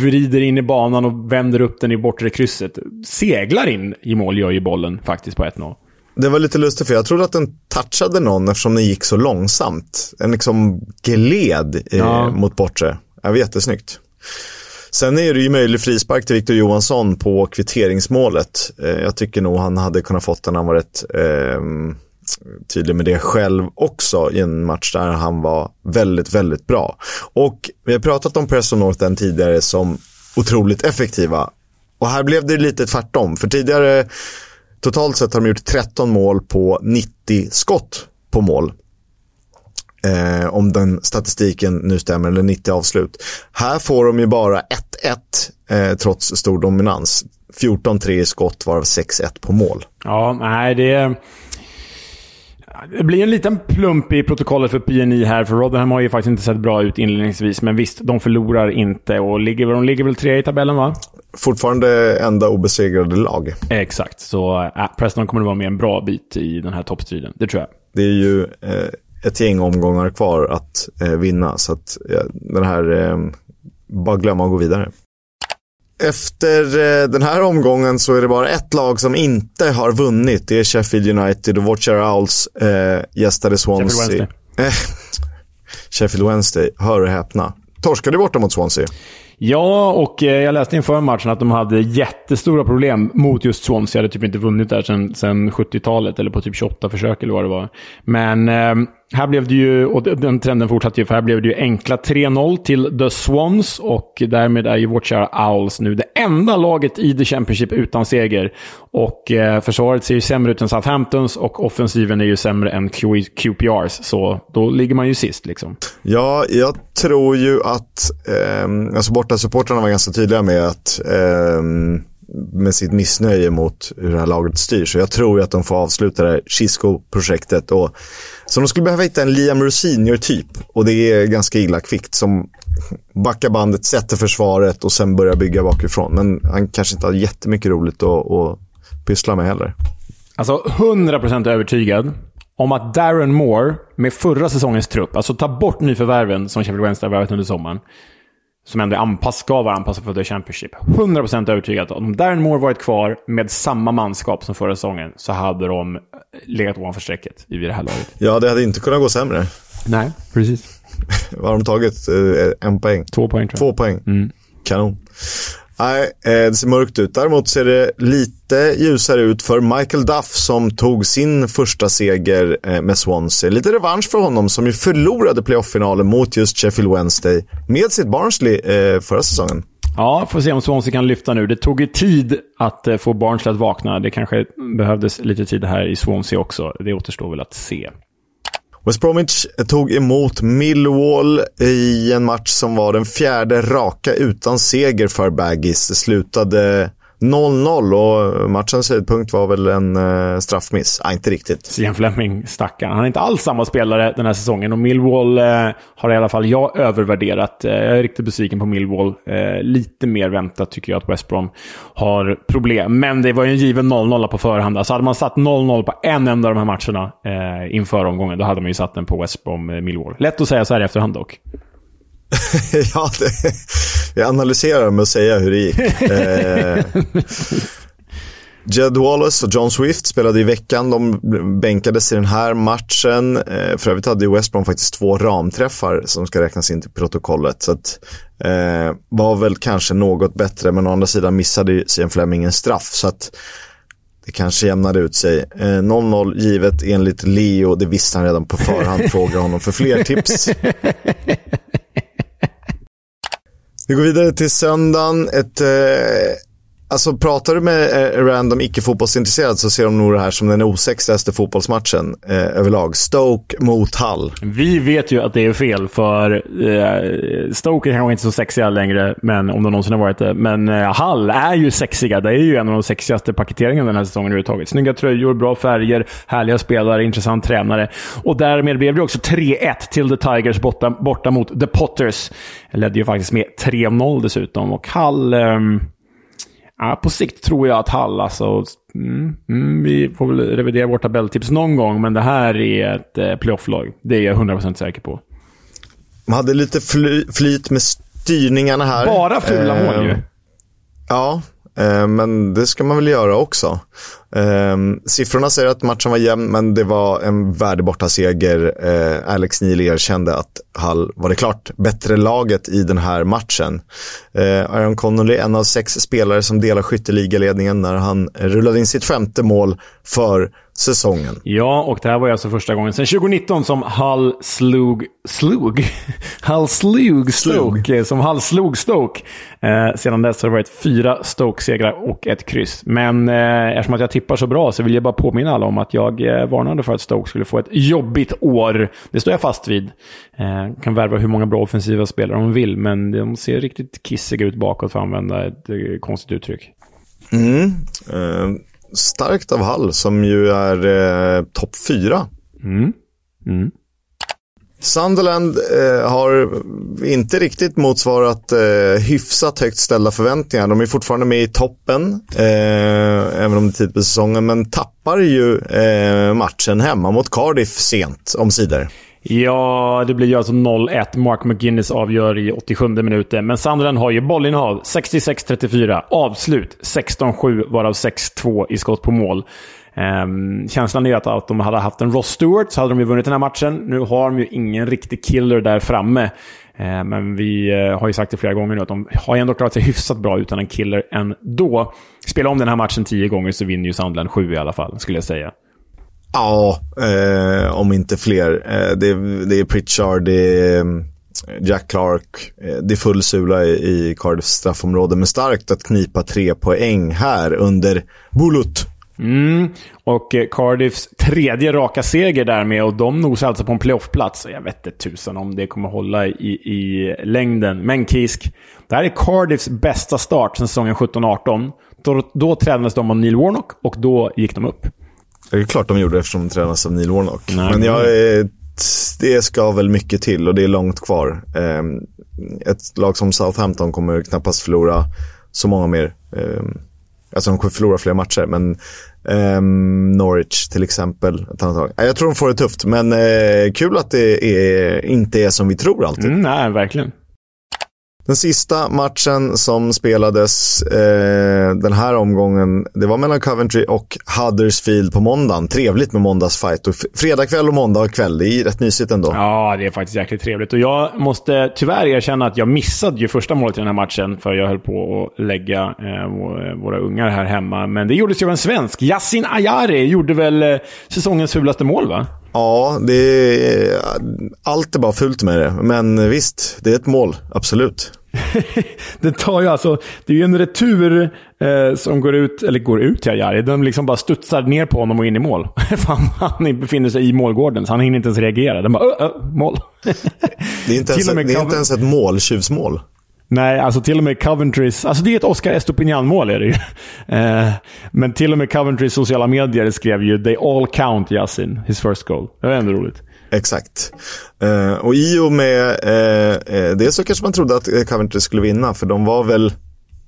vrider in i banan och vänder upp den i bortre krysset. Seglar in i mål gör ju bollen faktiskt på 1-0. Det var lite lustigt för jag trodde att den touchade någon eftersom den gick så långsamt. Den liksom gled eh, ja. mot bortre. Det var jättesnyggt. Sen är det ju möjlig frispark till Victor Johansson på kvitteringsmålet. Eh, jag tycker nog han hade kunnat fått den. Han var rätt eh, tydlig med det själv också i en match där han var väldigt, väldigt bra. Och vi har pratat om Preston North tidigare som otroligt effektiva. Och här blev det lite tvärtom. För tidigare Totalt sett har de gjort 13 mål på 90 skott på mål. Eh, om den statistiken nu stämmer, eller 90 avslut. Här får de ju bara 1-1 eh, trots stor dominans. 14-3 i skott, varav 6-1 på mål. Ja, nej, det... Det blir en liten plump i protokollet för PNI här, för Rotherham har ju faktiskt inte sett bra ut inledningsvis. Men visst, de förlorar inte och ligger, de ligger väl tre i tabellen va? Fortfarande enda obesegrade lag. Exakt, så äh, Preston kommer att vara med en bra bit i den här toppstriden. Det tror jag. Det är ju eh, ett gäng omgångar kvar att eh, vinna, så att eh, den här, eh, bara glömma att gå vidare. Efter eh, den här omgången så är det bara ett lag som inte har vunnit. Det är Sheffield United och Watcher Owls eh, gästade Swansea. Sheffield Wednesday. Sheffield Wednesday, hör och häpna. Torskade borta mot Swansea. Ja, och eh, jag läste inför matchen att de hade jättestora problem mot just Swansea. Jag hade typ inte vunnit där sedan, sedan 70-talet, eller på typ 28 försök eller vad det var. Men eh, här blev det ju, och den trenden fortsatte ju, för här blev det ju enkla 3-0 till The Swans och därmed är ju vårt kära Owls nu det enda laget i The Championship utan seger. Och eh, försvaret ser ju sämre ut än Southamptons och offensiven är ju sämre än Q QPRs, så då ligger man ju sist liksom. Ja, jag tror ju att, eh, alltså bortasupportrarna var ganska tydliga med att eh, med sitt missnöje mot hur det här laget styrs. Så jag tror ju att de får avsluta det här Chisco-projektet. Så de skulle behöva hitta en Liam Rosinior-typ. Och det är ganska illa kvickt. Som backar bandet, sätter försvaret och sen börjar bygga bakifrån. Men han kanske inte har jättemycket roligt att, att pyssla med heller. Alltså 100% övertygad om att Darren Moore med förra säsongens trupp, alltså ta bort nyförvärven som Sheffield Wednesday har värvat under sommaren, som ändå anpass, ska vara anpassad för The Championship. 100% övertygad att om Darren Moore varit kvar med samma manskap som förra säsongen så hade de legat ovanför strecket i det här laget. Ja, det hade inte kunnat gå sämre. Nej, precis. Vad har de tagit? Eh, en poäng? Två poäng tror jag. Två poäng. Mm. Kanon. Nej, eh, det ser mörkt ut. Däremot ser det lite ljusare ut för Michael Duff som tog sin första seger eh, med Swansea. Lite revansch för honom som ju förlorade playoff-finalen mot just Sheffield Wednesday med sitt Barnsley eh, förra säsongen. Ja, får se om Swansea kan lyfta nu. Det tog ju tid att få Barnsley att vakna. Det kanske behövdes lite tid här i Swansea också. Det återstår väl att se. West Bromwich tog emot Millwall i en match som var den fjärde raka utan seger för Baggis. Det slutade 0-0 och matchens höjdpunkt var väl en eh, straffmiss. Nej, inte riktigt. Sian Fleming, stackarn. Han är inte alls samma spelare den här säsongen och Millwall eh, har i alla fall jag övervärderat. Eh, jag är riktigt besviken på Millwall. Eh, lite mer väntat tycker jag att West Brom har problem. Men det var ju en given 0-0 på förhand. Alltså hade man satt 0-0 på en enda av de här matcherna eh, inför omgången, då hade man ju satt den på West Brom-Millwall. Eh, Lätt att säga så här i efterhand dock. ja, det, jag analyserar med att säga hur det gick. eh, Jed Wallace och John Swift spelade i veckan. De bänkades i den här matchen. Eh, för övrigt hade West Brom faktiskt två ramträffar som ska räknas in till protokollet. Så att, eh, var väl kanske något bättre, men å andra sidan missade Sian Fleming en straff. Så att det kanske jämnade ut sig. Eh, 0-0 givet enligt Leo, det visste han redan på förhand. Frågar honom för fler tips. Vi går vidare till söndagen. Ett, eh, alltså pratar du med eh, random icke-fotbollsintresserad så ser de nog det här som den osexigaste fotbollsmatchen eh, överlag. Stoke mot Hull. Vi vet ju att det är fel för eh, Stoke är kanske inte så sexiga längre, men om de någonsin har varit det. Men eh, Hull är ju sexiga. Det är ju en av de sexigaste paketeringarna den här säsongen överhuvudtaget. Snygga tröjor, bra färger, härliga spelare, intressant tränare. Och därmed blev det också 3-1 till The Tigers borta, borta mot The Potters. Ledde ju faktiskt med 3-0 dessutom. Och Hall... Ehm, Ja, på sikt tror jag att Hall, alltså... Mm, mm, vi får väl revidera vårt tabelltips någon gång, men det här är ett eh, playoff-lag. Det är jag 100% säker på. Man hade lite fly, flyt med styrningarna här. Bara fula eh, mål ju. Ja, Eh, men det ska man väl göra också. Eh, siffrorna säger att matchen var jämn, men det var en värdig seger. Eh, Alex Neil erkände att Hall var det klart bättre laget i den här matchen. Aaron Connolly, en av sex spelare som delar skytteligaledningen när han rullade in sitt femte mål för säsongen. Ja, och det här var alltså första gången sedan 2019 som Hull slog... Slog? Hull slog Stoke. Slug. Som Hull slog Stoke. Eh, sedan dess har det varit fyra Stoke-segrar och ett kryss. Men eh, eftersom att jag tippar så bra så vill jag bara påminna alla om att jag eh, varnade för att Stoke skulle få ett jobbigt år. Det står jag fast vid. Eh, kan värva hur många bra offensiva spelare de vill, men de ser riktigt kissiga ut bakåt för att använda ett eh, konstigt uttryck. Mm. Uh starkt av Hall som ju är eh, topp fyra. Mm. Mm. Sunderland eh, har inte riktigt motsvarat eh, hyfsat högt ställda förväntningar. De är fortfarande med i toppen, eh, även om det är tid på säsongen, men tappar ju eh, matchen hemma mot Cardiff sent omsider. Ja, det blir ju alltså 0-1. Mark McGuinness avgör i 87 minuten. Men Sunderland har ju bollinnehav 66-34. Avslut 16-7, varav 6-2 i skott på mål. Um, känslan är att, att de hade haft en Ross Stewart så hade de ju vunnit den här matchen. Nu har de ju ingen riktig killer där framme. Uh, men vi uh, har ju sagt det flera gånger nu att de har ändå klarat sig hyfsat bra utan en killer ändå. Spela om den här matchen tio gånger så vinner ju Sandland sju i alla fall, skulle jag säga. Ja, eh, om inte fler. Eh, det, det, är Pritchard, det är mm, Jack Clark. Eh, det är full sula i, i Cardiffs straffområde, men starkt att knipa tre poäng här under Bulut. Mm. Och eh, Cardiffs tredje raka seger därmed och de nosar alltså på en playoffplats. Jag vet inte tusan om det kommer hålla i, i längden. Men Kisk, det här är Cardiffs bästa start sedan säsongen 17-18. Då, då tränades de av Neil Warnock och då gick de upp. Det är klart de gjorde eftersom de tränas av Neil Warnock. Nej, men jag, det ska väl mycket till och det är långt kvar. Ehm, ett lag som Southampton kommer knappast förlora så många mer. Alltså de kommer förlora fler matcher, men Um, Norwich till exempel. Jag tror de får det tufft, men uh, kul att det är, inte är som vi tror alltid. Mm, nej, verkligen. Den sista matchen som spelades eh, den här omgången, det var mellan Coventry och Huddersfield på måndagen. Trevligt med måndagsfight. Och fredag kväll och måndag kväll, det är rätt mysigt ändå. Ja, det är faktiskt jäkligt trevligt. Och jag måste tyvärr erkänna att jag missade ju första målet i den här matchen, för jag höll på att lägga eh, eh våra ungar här hemma. Men det gjordes ju av en svensk. Yasin Ayari gjorde väl eh, säsongens fulaste mål, va? Ja, det är, allt är bara fullt med det. Men visst, det är ett mål. Absolut. det tar ju alltså, det är ju en retur eh, som går ut, eller går ut till Ajari. Den liksom bara studsar ner på honom och in i mål. Han befinner sig i målgården, så han hinner inte ens reagera. Den bara, ö, ö, mål. det är inte ens, det är inte ens ett mål, tjuvsmål. Nej, alltså till och med Coventrys... Alltså det är ett Oscar Estopinian-mål är det ju. Eh, men till och med Coventrys sociala medier skrev ju “They all count Yasin, his first goal”. Det var ändå roligt. Exakt. Eh, och i och med eh, eh, det så kanske man trodde att Coventry skulle vinna, för de var väl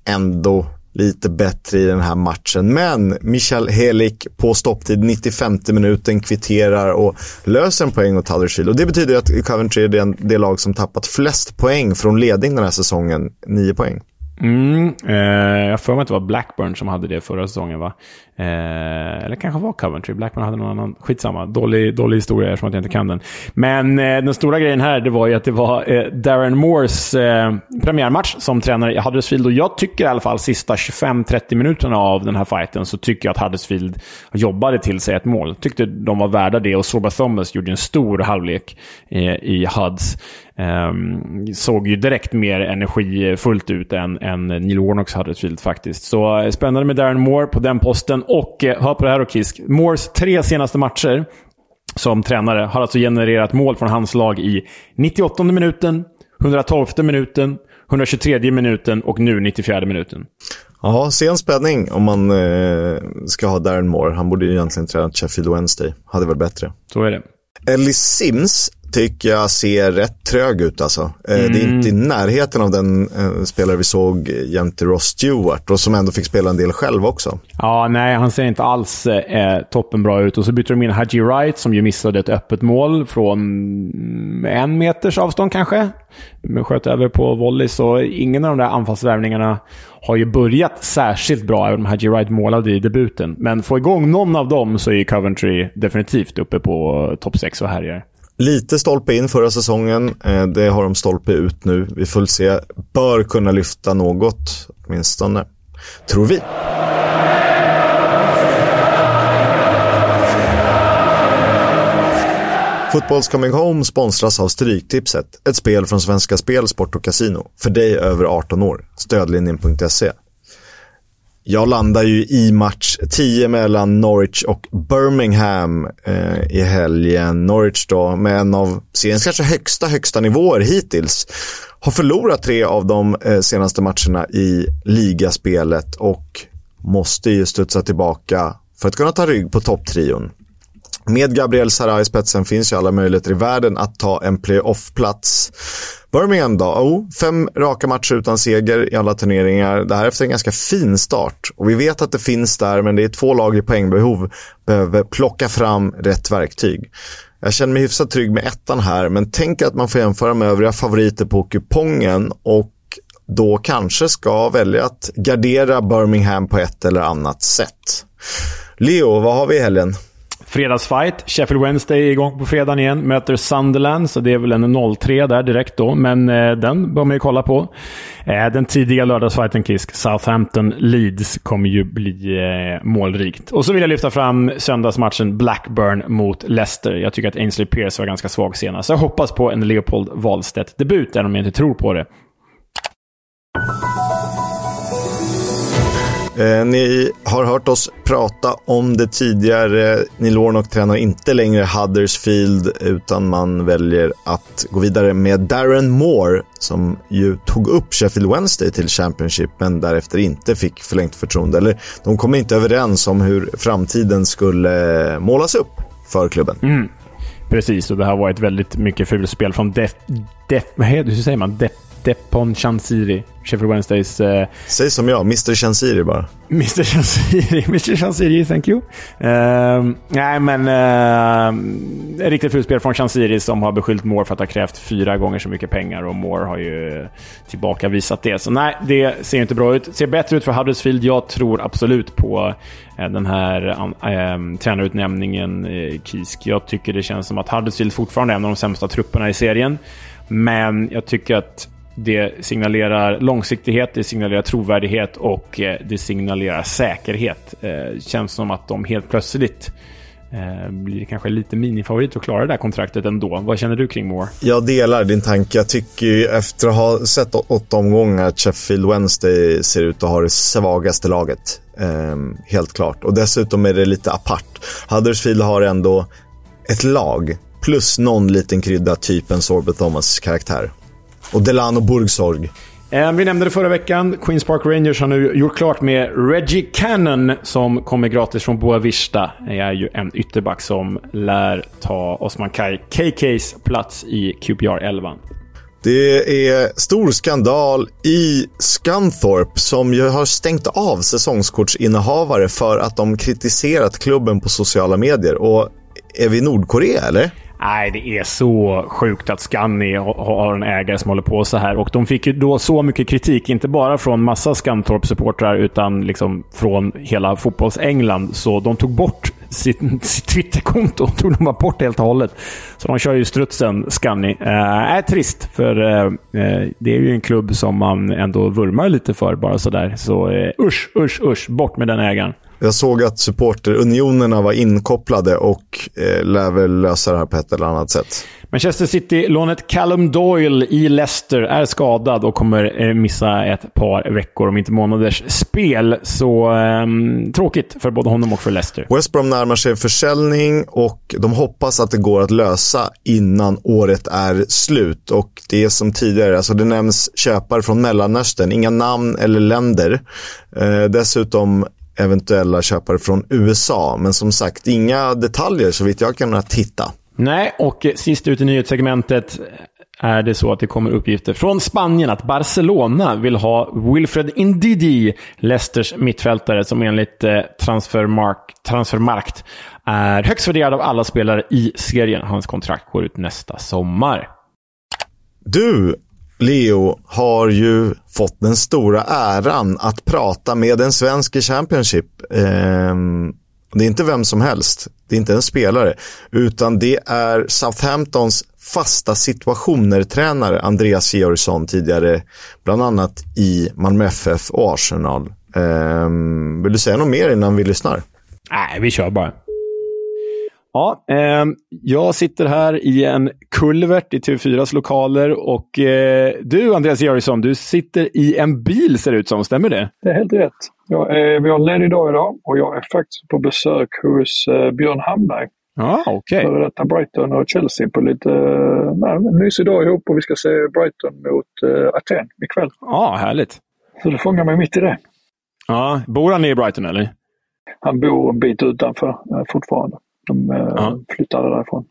ändå lite bättre i den här matchen. Men Michal Helik på stopptid 95 minuten kvitterar och löser en poäng åt Huddersfield. Och det betyder att Coventry är det, det lag som tappat flest poäng från ledning den här säsongen. 9 poäng. Mm, eh, jag får mig att det var Blackburn som hade det förra säsongen va? Eh, eller kanske var Coventry. Blackburn hade någon annan. Skitsamma. Dålig, dålig historia eftersom jag inte kan den. Men eh, den stora grejen här det var ju att det var eh, Darren Moores eh, premiärmatch som tränare i Huddersfield. Och jag tycker i alla fall sista 25-30 minuterna av den här fighten så tycker jag att Huddersfield jobbade till sig ett mål. Tyckte de var värda det och Sorba Thomas gjorde en stor halvlek eh, i Huds. Um, såg ju direkt mer energifullt ut än, än Neil Warnocks Huddersfield faktiskt. Så eh, spännande med Darren Moore på den posten. Och eh, hör på det här och Kisk. Moores tre senaste matcher som tränare har alltså genererat mål från hans lag i 98 minuten, 112 minuten, 123 minuten och nu 94 minuten. Ja, sen spänning om man eh, ska ha Darren Moore. Han borde ju egentligen träna Sheffield Wednesday. Hade varit bättre. Så är det. Ellie Sims tycker jag ser rätt trög ut alltså. Mm. Det är inte i mm. närheten av den eh, spelare vi såg jämte Ross Stewart och som ändå fick spela en del själv också. Ja, nej, han ser inte alls eh, toppenbra ut. Och så byter de in Haji Wright som ju missade ett öppet mål från en meters avstånd kanske. Men sköt över på volley, så ingen av de där anfallsvärvningarna har ju börjat särskilt bra, även om Haji Wright målade i debuten. Men få igång någon av dem så är Coventry definitivt uppe på topp 6 och härjar. Lite stolpe in förra säsongen. Eh, det har de stolpe ut nu. Vi får se. Bör kunna lyfta något, åtminstone. Tror vi. Fotbolls Coming Home sponsras av Stryktipset. Ett spel från Svenska Spel, Sport och Casino. För dig över 18 år. Stödlinjen.se. Jag landar ju i match 10 mellan Norwich och Birmingham eh, i helgen. Norwich då med en av seriens kanske högsta, högsta nivåer hittills. Har förlorat tre av de eh, senaste matcherna i ligaspelet och måste ju studsa tillbaka för att kunna ta rygg på topptrion. Med Gabriel Sara i spetsen finns ju alla möjligheter i världen att ta en playoff-plats. Birmingham då? Oh, fem raka matcher utan seger i alla turneringar. Det här efter en ganska fin start. Och vi vet att det finns där, men det är två lag i poängbehov. Behöver plocka fram rätt verktyg. Jag känner mig hyfsat trygg med ettan här, men tänk att man får jämföra med övriga favoriter på kupongen och då kanske ska välja att gardera Birmingham på ett eller annat sätt. Leo, vad har vi i helgen? Fredagsfight. Sheffield Wednesday är igång på fredagen igen. Möter Sunderland, så det är väl en 0-3 där direkt då. Men eh, den bör man ju kolla på. Eh, den tidiga lördagsfighten, Kisk, Southampton-Leeds, kommer ju bli eh, målrikt. Och så vill jag lyfta fram söndagsmatchen Blackburn mot Leicester. Jag tycker att Ainsley Pierce var ganska svag senast. Så jag hoppas på en Leopold Wahlstedt-debut, även om jag inte tror på det. Eh, ni har hört oss prata om det tidigare. Neil Warnock tränar inte längre Huddersfield utan man väljer att gå vidare med Darren Moore som ju tog upp Sheffield Wednesday till Championship men därefter inte fick förlängt förtroende. Eller de kom inte överens om hur framtiden skulle eh, målas upp för klubben. Mm. Precis, och det har varit väldigt mycket fulspel från Def... Def vad heter, hur säger man? Def, Depon Chansiri. Sheffield Wednesdays... Eh... Säg som jag, Mr Chansiri bara. Mr Chansiri, Mr Chansiri, thank you. Uh, nej, men uh, riktigt fulspel från Chansiri som har beskyllt Moore för att ha krävt fyra gånger så mycket pengar och Moore har ju tillbakavisat det. Så nej, det ser inte bra ut. Ser bättre ut för Huddersfield. Jag tror absolut på uh, den här uh, tränarutnämningen, Kisk. Jag tycker det känns som att Huddersfield fortfarande är en av de sämsta trupperna i serien. Men jag tycker att det signalerar långsiktighet, det signalerar trovärdighet och eh, det signalerar säkerhet. Eh, känns som att de helt plötsligt eh, blir kanske lite minifavorit att klara det där kontraktet ändå. Vad känner du kring Moore? Jag delar din tanke. Jag tycker ju efter att ha sett åtta omgångar att Sheffield Wednesday ser ut att ha det svagaste laget. Ehm, helt klart. Och dessutom är det lite apart. Huddersfield har ändå ett lag plus någon liten krydda, typ en Sorbet Thomas karaktär. Och Delano Burgsorg. Eh, vi nämnde det förra veckan. Queens Park Rangers har nu gjort klart med Reggie Cannon som kommer gratis från Boa Vista. Det är ju en ytterback som lär ta Osman Kai KKs plats i QPR 11. Det är stor skandal i Scunthorpe som ju har stängt av säsongskortsinnehavare för att de kritiserat klubben på sociala medier. Och är vi i Nordkorea eller? Nej, det är så sjukt att Scanny har en ägare som håller på så här. Och de fick ju då så mycket kritik, inte bara från massa Scunthorpe-supportrar utan liksom från hela fotbolls-England. Så de tog bort sitt, sitt Twitterkonto. tog de bara bort helt och hållet. Så de kör ju strutsen, Scanny. Eh, är trist, för eh, eh det är ju en klubb som man ändå vurmar lite för bara sådär. Så eh, usch, usch, usch. Bort med den ägaren. Jag såg att supporterunionerna var inkopplade och eh, lär väl lösa det här på ett eller annat sätt. Manchester City-lånet Callum Doyle i Leicester är skadad och kommer eh, missa ett par veckor, om inte månaders spel. Så eh, tråkigt för både honom och för Leicester. West Brom närmar sig försäljning och de hoppas att det går att lösa innan året är slut. Och det är som tidigare, alltså det nämns köpare från Mellanöstern, inga namn eller länder. Eh, dessutom eventuella köpare från USA. Men som sagt, inga detaljer så vitt jag kunnat hitta. Nej, och sist ut i nyhetssegmentet är det så att det kommer uppgifter från Spanien att Barcelona vill ha Wilfred Indidi, Leicesters mittfältare, som enligt eh, Transfermark, Transfermarkt är högst värderad av alla spelare i serien. Hans kontrakt går ut nästa sommar. Du, Leo har ju fått den stora äran att prata med en svensk i Championship. Eh, det är inte vem som helst, det är inte en spelare, utan det är Southamptons fasta situationer-tränare Andreas Georgsson tidigare, bland annat i Malmö FF och Arsenal. Eh, vill du säga något mer innan vi lyssnar? Nej, vi kör bara. Ja, eh, jag sitter här i en kulvert i TV4s lokaler och eh, du, Andreas Georgsson, du sitter i en bil ser det ut som. Stämmer det? Det är helt rätt. Jag är, vi har ledig dag idag och jag är faktiskt på besök hos eh, Björn Hamberg. Ja, ah, okej. Okay. Före detta Brighton och Chelsea på lite nej, en mysig dag ihop och vi ska se Brighton mot eh, Aten ikväll. Ja, ah, härligt. Så det fångar mig mitt i det. Ja, bor han i Brighton eller? Han bor en bit utanför eh, fortfarande. De ja. flyttade därifrån.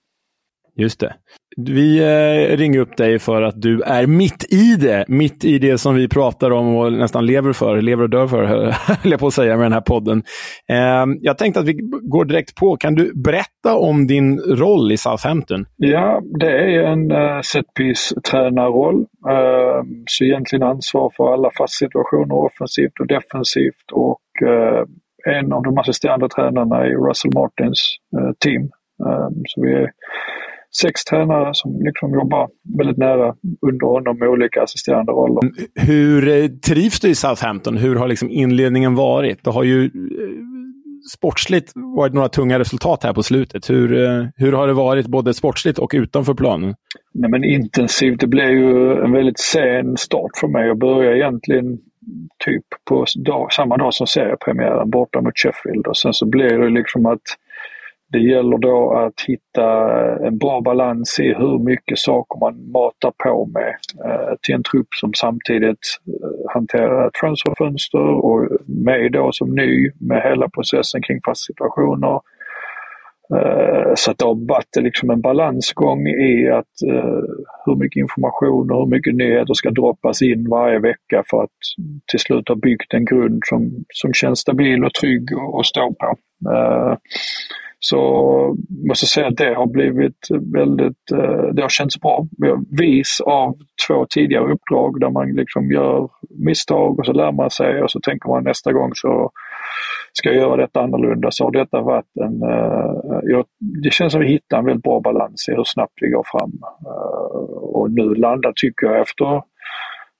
Just det. Vi eh, ringer upp dig för att du är mitt i det. Mitt i det som vi pratar om och nästan lever för, lever och dör för, höll jag på att säga med den här podden. Eh, jag tänkte att vi går direkt på. Kan du berätta om din roll i Southampton? Ja, det är en uh, setpiece-tränarroll. Uh, så egentligen ansvar för alla fast situationer offensivt och defensivt. Och uh, en av de assisterande tränarna i Russell Martins uh, team. så vi är sex tränare som liksom jobbar väldigt nära under honom med olika assisterande roller. Hur eh, trivs du i Southampton? Hur har liksom inledningen varit? Det har ju eh, sportsligt varit några tunga resultat här på slutet. Hur, eh, hur har det varit både sportsligt och utanför planen? Nej, men intensivt. Det blev ju en väldigt sen start för mig. Jag började egentligen typ på dag, samma dag som seriepremiären borta mot Sheffield och sen så blir det liksom att det gäller då att hitta en bra balans i hur mycket saker man matar på med eh, till en trupp som samtidigt eh, hanterar ett transferfönster och mig då som ny med hela processen kring fast situationer. Eh, så att det har varit liksom en balansgång i att eh, hur mycket information och hur mycket nyheter ska droppas in varje vecka för att till slut ha byggt en grund som, som känns stabil och trygg att stå på. Eh, så måste jag säga att det har blivit väldigt, det har känts bra. Vis av två tidigare uppdrag där man liksom gör misstag och så lär man sig och så tänker man nästa gång så ska jag göra detta annorlunda. Så har detta varit en, eh, Jag, det känns som att vi hittar en väldigt bra balans i hur snabbt vi går fram. Eh, och nu landar, tycker jag, efter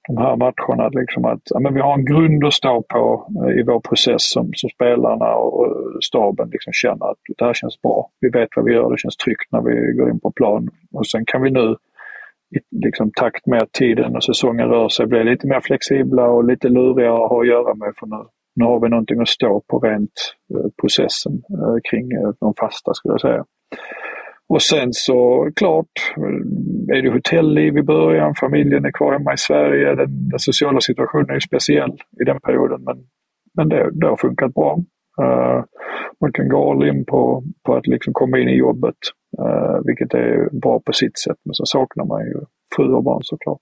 de här matcherna. Liksom att ja, men vi har en grund att stå på eh, i vår process som, som spelarna och staben liksom känner att det här känns bra. Vi vet vad vi gör, det känns tryggt när vi går in på plan. Och sen kan vi nu i liksom, takt med att tiden och säsongen rör sig bli lite mer flexibla och lite lurigare att ha att göra med. För nu, nu har vi någonting att stå på rent eh, processen eh, kring eh, de fasta skulle jag säga. Och sen så klart är det hotellliv i början, familjen är kvar hemma i Sverige, den, den sociala situationen är speciell i den perioden men, men det, det har funkat bra. Uh, man kan gå all in på, på att liksom komma in i jobbet, uh, vilket är bra på sitt sätt. Men så saknar man ju fru och barn såklart.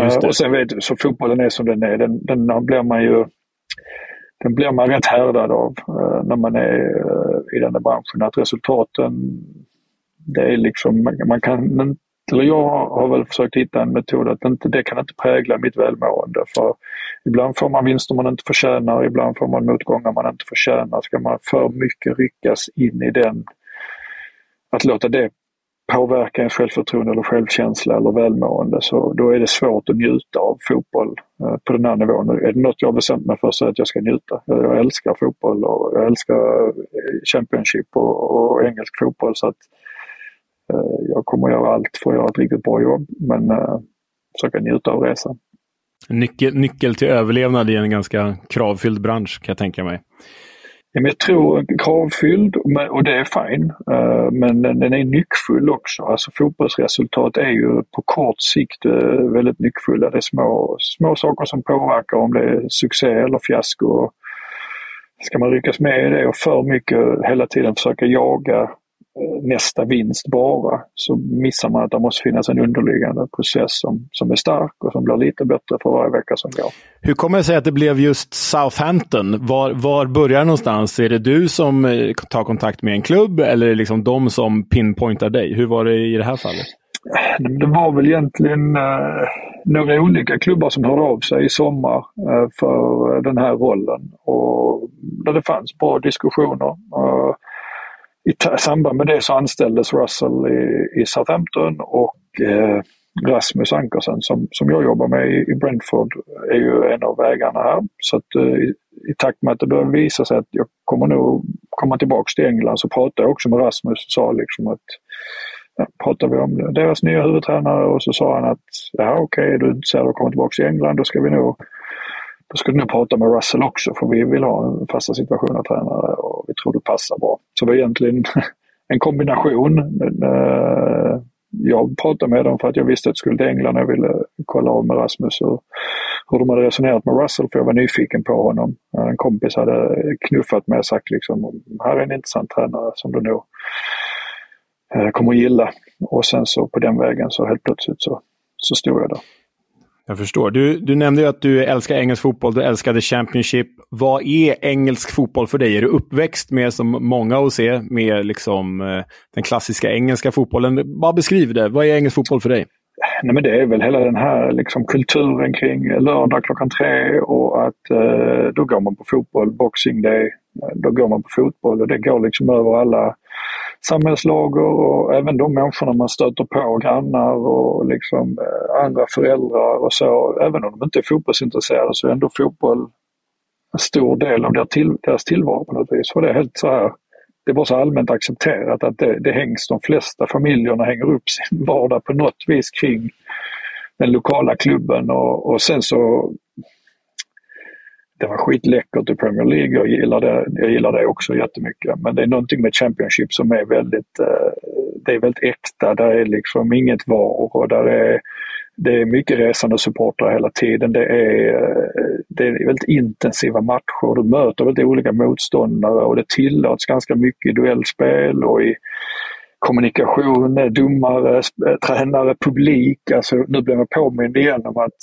Uh, och sen vet du, så fotbollen är som den är, den, den blir man ju den blir man rätt härdad av eh, när man är eh, i den här branschen. Att resultaten, det är liksom, man kan eller jag har väl försökt hitta en metod att inte, det kan inte prägla mitt välmående. För ibland får man vinster man inte förtjänar, ibland får man motgångar man inte förtjänar. Ska man för mycket ryckas in i den, att låta det påverka ens självförtroende eller självkänsla eller välmående så då är det svårt att njuta av fotboll eh, på den här nivån. Är det något jag har bestämt mig för så är det att jag ska njuta. Jag älskar fotboll och jag älskar eh, Championship och, och engelsk fotboll så att Eh, jag kommer göra allt för att göra ett riktigt bra jobb, men eh, försöka njuta av resan. Nyckel, nyckel till överlevnad i en ganska kravfylld bransch kan jag tänka mig. Men jag tror kravfylld och det är fine, eh, men den är nyckfull också. Alltså fotbollsresultat är ju på kort sikt eh, väldigt nyckfulla. Det är små, små saker som påverkar om det är succé eller fiasko. Ska man lyckas med det och för mycket hela tiden försöka jaga nästa vinst bara så missar man att det måste finnas en underliggande process som, som är stark och som blir lite bättre för varje vecka som går. Hur kommer det sig att det blev just Southampton? Var, var börjar det någonstans? Är det du som eh, tar kontakt med en klubb eller är det liksom de som pinpointar dig? Hur var det i det här fallet? Det var väl egentligen eh, några olika klubbar som hörde av sig i sommar eh, för den här rollen och där det fanns bra diskussioner. Eh, i samband med det så anställdes Russell i, i Southampton och eh, Rasmus Ankersen som, som jag jobbar med i, i Brentford är ju en av ägarna här. Så att eh, i, i takt med att det börjar visa sig att jag kommer nog komma tillbaks till England så pratade jag också med Rasmus och sa liksom att ja, pratade vi om deras nya huvudtränare och så sa han att ja okej, okay, är du intresserad av att komma tillbaka till England då ska vi nog då ska du nog prata med Russell också för vi vill ha en fasta situation av tränare och vi tror du passar bra. Så det var egentligen en kombination. Eh, jag pratade med dem för att jag visste att jag skulle till England. Jag ville kolla av med Rasmus hur, hur de hade resonerat med Russell för jag var nyfiken på honom. En kompis hade knuffat mig och sagt liksom, här är en intressant tränare som du nog eh, kommer att gilla. Och sen så på den vägen så helt plötsligt så, så stod jag där. Jag förstår. Du, du nämnde ju att du älskar engelsk fotboll, du älskade Championship. Vad är engelsk fotboll för dig? Är du uppväxt med, som många hos er, med liksom, eh, den klassiska engelska fotbollen? Bara beskriv det. Vad är engelsk fotboll för dig? Nej, men det är väl hela den här liksom, kulturen kring lördag klockan tre och att eh, då går man på fotboll, boxing day, då går man på fotboll och det går liksom över alla samhällslager och även de människorna man stöter på, grannar och liksom eh, andra föräldrar och så. Även om de inte är fotbollsintresserade så är ändå fotboll en stor del av deras, tillvaro på något vis. För det är helt så här, det var så allmänt accepterat att det, det hängs, de flesta familjerna hänger upp sin vardag på något vis kring den lokala klubben och, och sen så det var skitläckert i Premier League. Jag gillar, det, jag gillar det också jättemycket. Men det är någonting med Championship som är väldigt, eh, det är väldigt äkta. Där är liksom inget var och där är, det är mycket resande supportrar hela tiden. Det är, eh, det är väldigt intensiva matcher. Du möter väldigt olika motståndare och det tillåts ganska mycket i duellspel och i kommunikation, domare, eh, tränare, publik. Alltså, nu blir jag påmind igen om att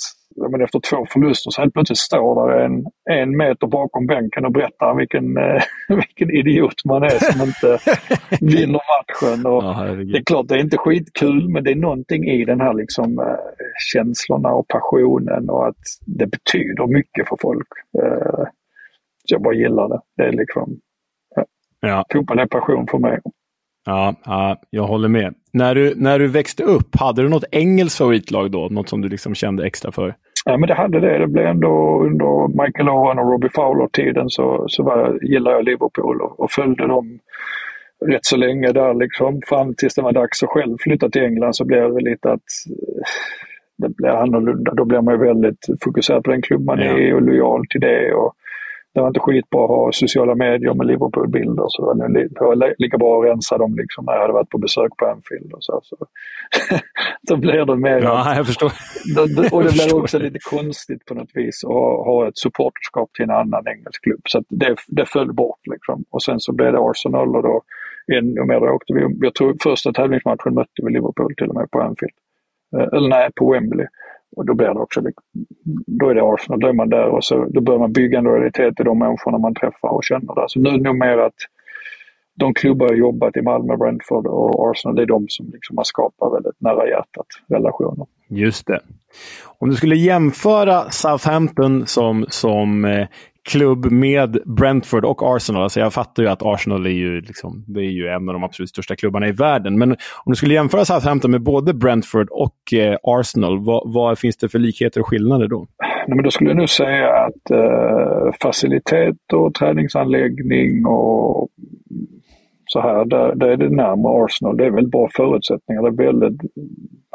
men efter två förluster så helt plötsligt står där en, en meter bakom bänken och berättar vilken, eh, vilken idiot man är som inte vinner matchen. Och Ja, det är klart, det är inte skitkul men det är någonting i den här liksom, eh, känslorna och passionen och att det betyder mycket för folk. Eh, så jag bara gillar det. Det är liksom, Ja. fotboll är passion för mig. Ja, ja, jag håller med. När du, när du växte upp, hade du något engelskt favoritlag då? Något som du liksom kände extra för? Ja, men det hade det. Det blev ändå under Michael Owen och Robbie Fowler-tiden så, så var, gillade jag Liverpool och, och följde dem rätt så länge där liksom. Fram tills det var dags att själv flytta till England så blev det lite att eh, det blev annorlunda. Då blev man ju väldigt fokuserad på den klubb man Ja. är och lojal till det. Och det var inte skitbra att ha sociala medier med Liverpool-bilder så det var lika bra att rensa dem liksom när jag hade varit på besök på Anfield. Och så, så. då blir det mer Ja, jag förstår. det- det- och det blir också lite konstigt på något vis att ha, ha ett supporterskap till en annan engelsk klubb. Så det, det föll bort liksom. Och sen så blev det Arsenal och då ännu mer. Då åkte vi, jag tror första tävlingsmatchen mötte vi Liverpool till och med på Anfield. Eh, Eller nej, på Wembley. Och då blir det också, då är det Arsenal, då är man där och så, då börjar man bygga en lojalitet till de människorna man träffar och känner där. Så nu är det nog mer att de klubbar jag jobbat i Malmö, Brentford och Arsenal, det är de som liksom har skapat väldigt nära hjärtat relationer. Just det. Om du skulle jämföra Southampton som, som eh, klubb med Brentford och Arsenal. Alltså jag fattar ju att Arsenal är ju, liksom, det är ju en av de absolut största klubbarna i världen. Men om du skulle jämföra Southampton med både Brentford och eh, Arsenal, vad, vad finns det för likheter och skillnader då? Nej, men då skulle jag nog säga att eh, facilitet och träningsanläggning och så här, där, där är det närmare Arsenal. Det är väldigt bra förutsättningar. Det är väldigt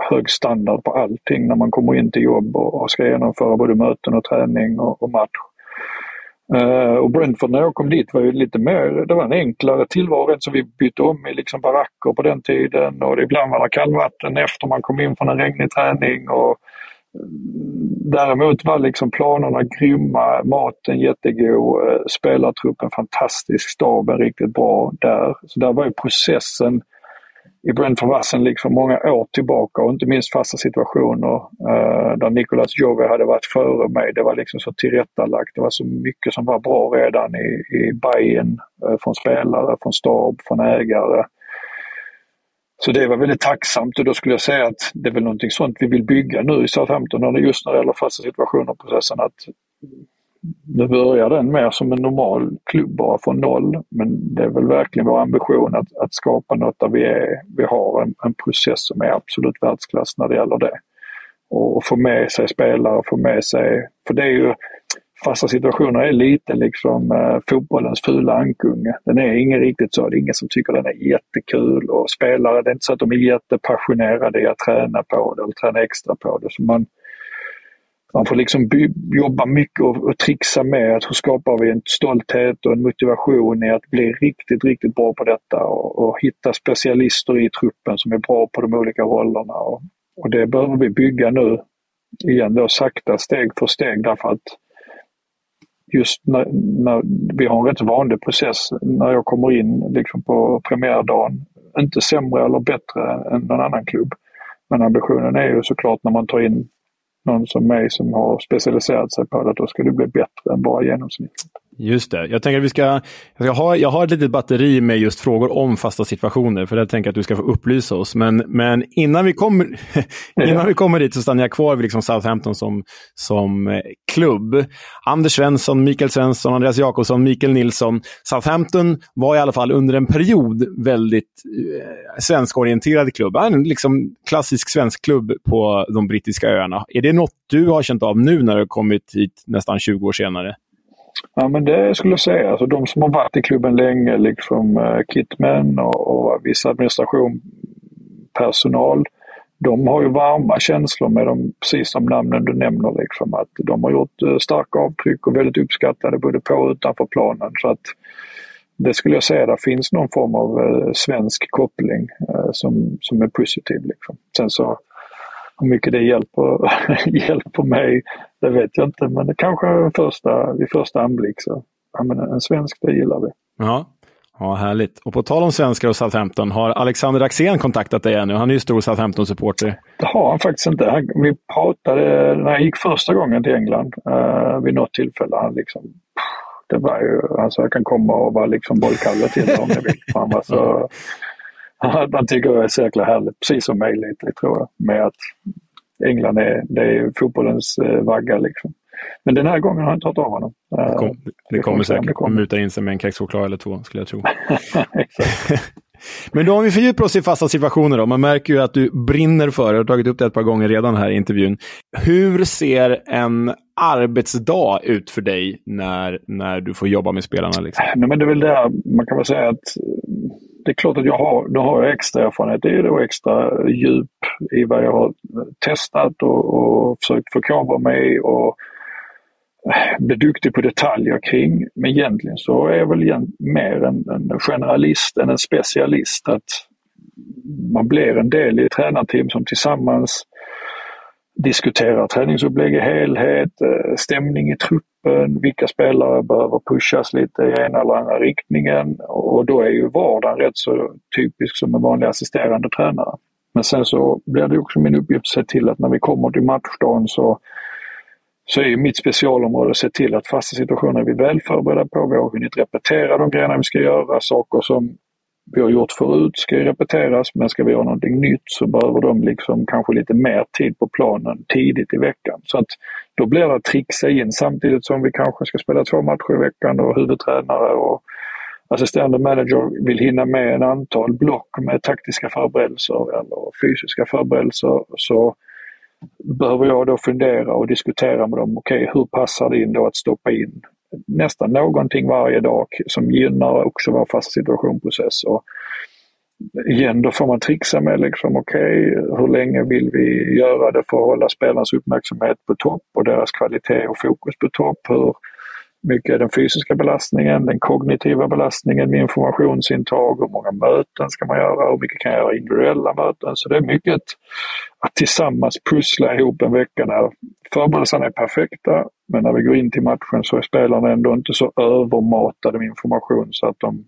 hög standard på allting när man kommer in till jobb och, och ska genomföra både möten och träning och, och match. Eh, och Brentford när jag kom dit var ju lite mer, det var en enklare tillvaro så vi bytte om i liksom baracker på den tiden och ibland var det kallvatten efter man kom in från en regnig träning. Och, mm, Däremot var liksom planerna grymma, maten jättegod, eh, spelartruppen fantastisk, staben riktigt bra där. Så där var ju processen i Brentford Vassen liksom många år tillbaka och inte minst fasta situationer eh, där Nicolas Jove hade varit före mig. Det var liksom så tillrättalagt. Det var så mycket som var bra redan i, i Bayern eh, från spelare, från stab, från ägare. Så det var väldigt tacksamt och då skulle jag säga att det är väl någonting sånt vi vill bygga nu i Southampton just när det gäller fasta situationer och processen att nu börjar den mer som en normal klubb bara från noll. Men det är väl verkligen vår ambition att, att skapa något där vi, är, vi har en, en process som är absolut världsklass när det gäller det. Och, och få med sig spelare, få med sig, för det är ju fasta situationer är lite liksom eh, fotbollens fula ankunge. Den är ingen riktigt så. Det är ingen som tycker den är jättekul och spelare, det är inte så att de är jättepassionerade i att träna på det eller träna extra på det. Så man, man får liksom jobba mycket och, och trixa med att hur skapar vi en stolthet och en motivation i att bli riktigt, riktigt bra på detta och, och hitta specialister i truppen som är bra på de olika rollerna. Och, och det behöver vi bygga nu igen då sakta steg för steg därför att just när, när vi har en rätt vanlig process när jag kommer in liksom på premiärdagen. Inte sämre eller bättre än någon annan klubb. Men ambitionen är ju såklart när man tar in någon som mig som har specialiserat sig på det, då ska det bli bättre än bara genomsnittet. Just det. Jag tänker att vi ska... Jag har, jag har ett litet batteri med just frågor om fasta situationer, för det tänker jag att du ska få upplysa oss. Men, men innan, vi kommer, innan vi kommer dit så stannar jag kvar vid liksom Southampton som, som eh, klubb. Anders Svensson, Mikael Svensson, Andreas Jakobsson, Mikael Nilsson. Southampton var i alla fall under en period väldigt eh, svenskorienterad klubb. En liksom klassisk svensk klubb på de brittiska öarna. Är det något du har känt av nu när du kommit hit nästan 20 år senare? Ja, men det skulle jag säga. Alltså, de som har varit i klubben länge, liksom uh, Kitman och, och viss administration, personal, de har ju varma känslor med dem, precis som namnen du nämner. Liksom, att de har gjort uh, starka avtryck och väldigt uppskattade både på och utanför planen. Så att det skulle jag säga, det finns någon form av uh, svensk koppling uh, som, som är positiv. Liksom. Sen så hur mycket det hjälper, hjälper mig, det vet jag inte. Men det kanske första, vid första anblick så, ja men en svensk, det gillar vi. Ja. Ja, härligt. Och på tal om svenskar och Southampton, har Alexander Axén kontaktat dig ännu? Han är ju stor Southampton-supporter. Det har han faktiskt inte. Han, vi pratade när jag gick första gången till England uh, vid något tillfälle. Han liksom, det var ju, han sa jag kan komma och vara liksom bollkalle till om jag vill. Han var så, han tycker jag är så jäkla härligt, precis som mig lite tror jag. Med att England är, det är fotbollens eh, vagga liksom. Men den här gången har jag inte hört av honom. Det, kom, det, det kommer säkert. Han mutar in sig med en kexchoklad eller två, skulle jag tro. Men då om vi fördjupar oss i fasta situationer då. Man märker ju att du brinner för det. Jag har tagit upp det ett par gånger redan här i intervjun. Hur ser en arbetsdag ut för dig när, när du får jobba med spelarna? Liksom? Nej, men det är väl där man kan väl säga att det är klart att jag har, då har jag extra erfarenhet. Det är då extra djup i vad jag har testat och, och försökt förkovra mig och bli duktig på detaljer kring. Men egentligen så är jag väl mer en, en generalist än en specialist. Att man blir en del i ett tränarteam som tillsammans diskuterar träningsupplägg i helhet, eh, stämning i truppen, vilka spelare behöver pushas lite i ena eller andra riktningen. Och då är ju vardagen rätt så typisk som en vanlig assisterande tränare. Men sen så blir det också min uppgift att se till att när vi kommer till matchdagen så, så är mitt specialområde att se till att fasta situationer är vi väl förberedda på. Vi har hunnit repetera de grejerna vi ska göra, saker som vi har gjort förut ska ju repeteras, men ska vi göra någonting nytt så behöver de liksom kanske lite mer tid på planen tidigt i veckan. Så att då blir det att trixa in samtidigt som vi kanske ska spela två matcher i veckan och huvudtränare och assisterande manager vill hinna med en antal block med taktiska förberedelser eller fysiska förberedelser så behöver jag då fundera och diskutera med dem. Okej, okay, hur passar det in då att stoppa in nästan någonting varje dag som gynnar också vår fasta situationprocess. Och igen, då får man trixa med liksom, okej, okay, hur länge vill vi göra det för att hålla spelarnas uppmärksamhet på topp och deras kvalitet och fokus på topp? Hur mycket är den fysiska belastningen, den kognitiva belastningen med informationsintag, hur många möten ska man göra, hur mycket kan jag göra individuella möten? Så det är mycket att tillsammans pussla ihop en vecka när förberedelserna är perfekta, men när vi går in till matchen så är spelarna ändå inte så övermatade med information så att de